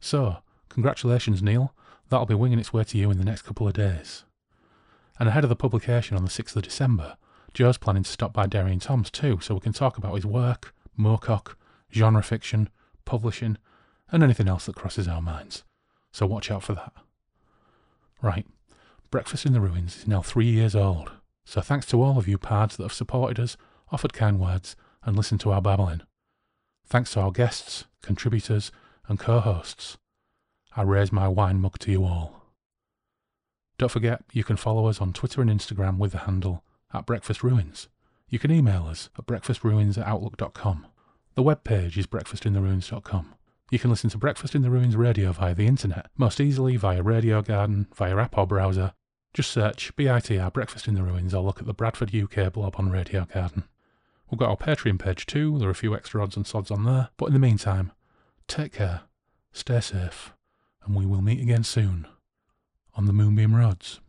So, congratulations, Neil. That'll be winging its way to you in the next couple of days. And ahead of the publication on the 6th of December, Joe's planning to stop by Derry and Tom's too, so we can talk about his work, Moorcock, genre fiction, publishing, and anything else that crosses our minds. So watch out for that. Right, Breakfast in the Ruins is now three years old, so thanks to all of you pards that have supported us, offered kind words, and listened to our babbling. Thanks to our guests, contributors, and co hosts. I raise my wine mug to you all. Don't forget, you can follow us on Twitter and Instagram with the handle at Breakfast Ruins. You can email us at breakfastruins at outlook.com. The webpage is breakfastintheruins.com. You can listen to Breakfast in the Ruins radio via the internet, most easily via Radio Garden, via app or browser. Just search BITR Breakfast in the Ruins or look at the Bradford UK blog on Radio Garden. We've got our Patreon page too, there are a few extra odds and sods on there, but in the meantime, take care, stay safe, and we will meet again soon on the Moonbeam Roads.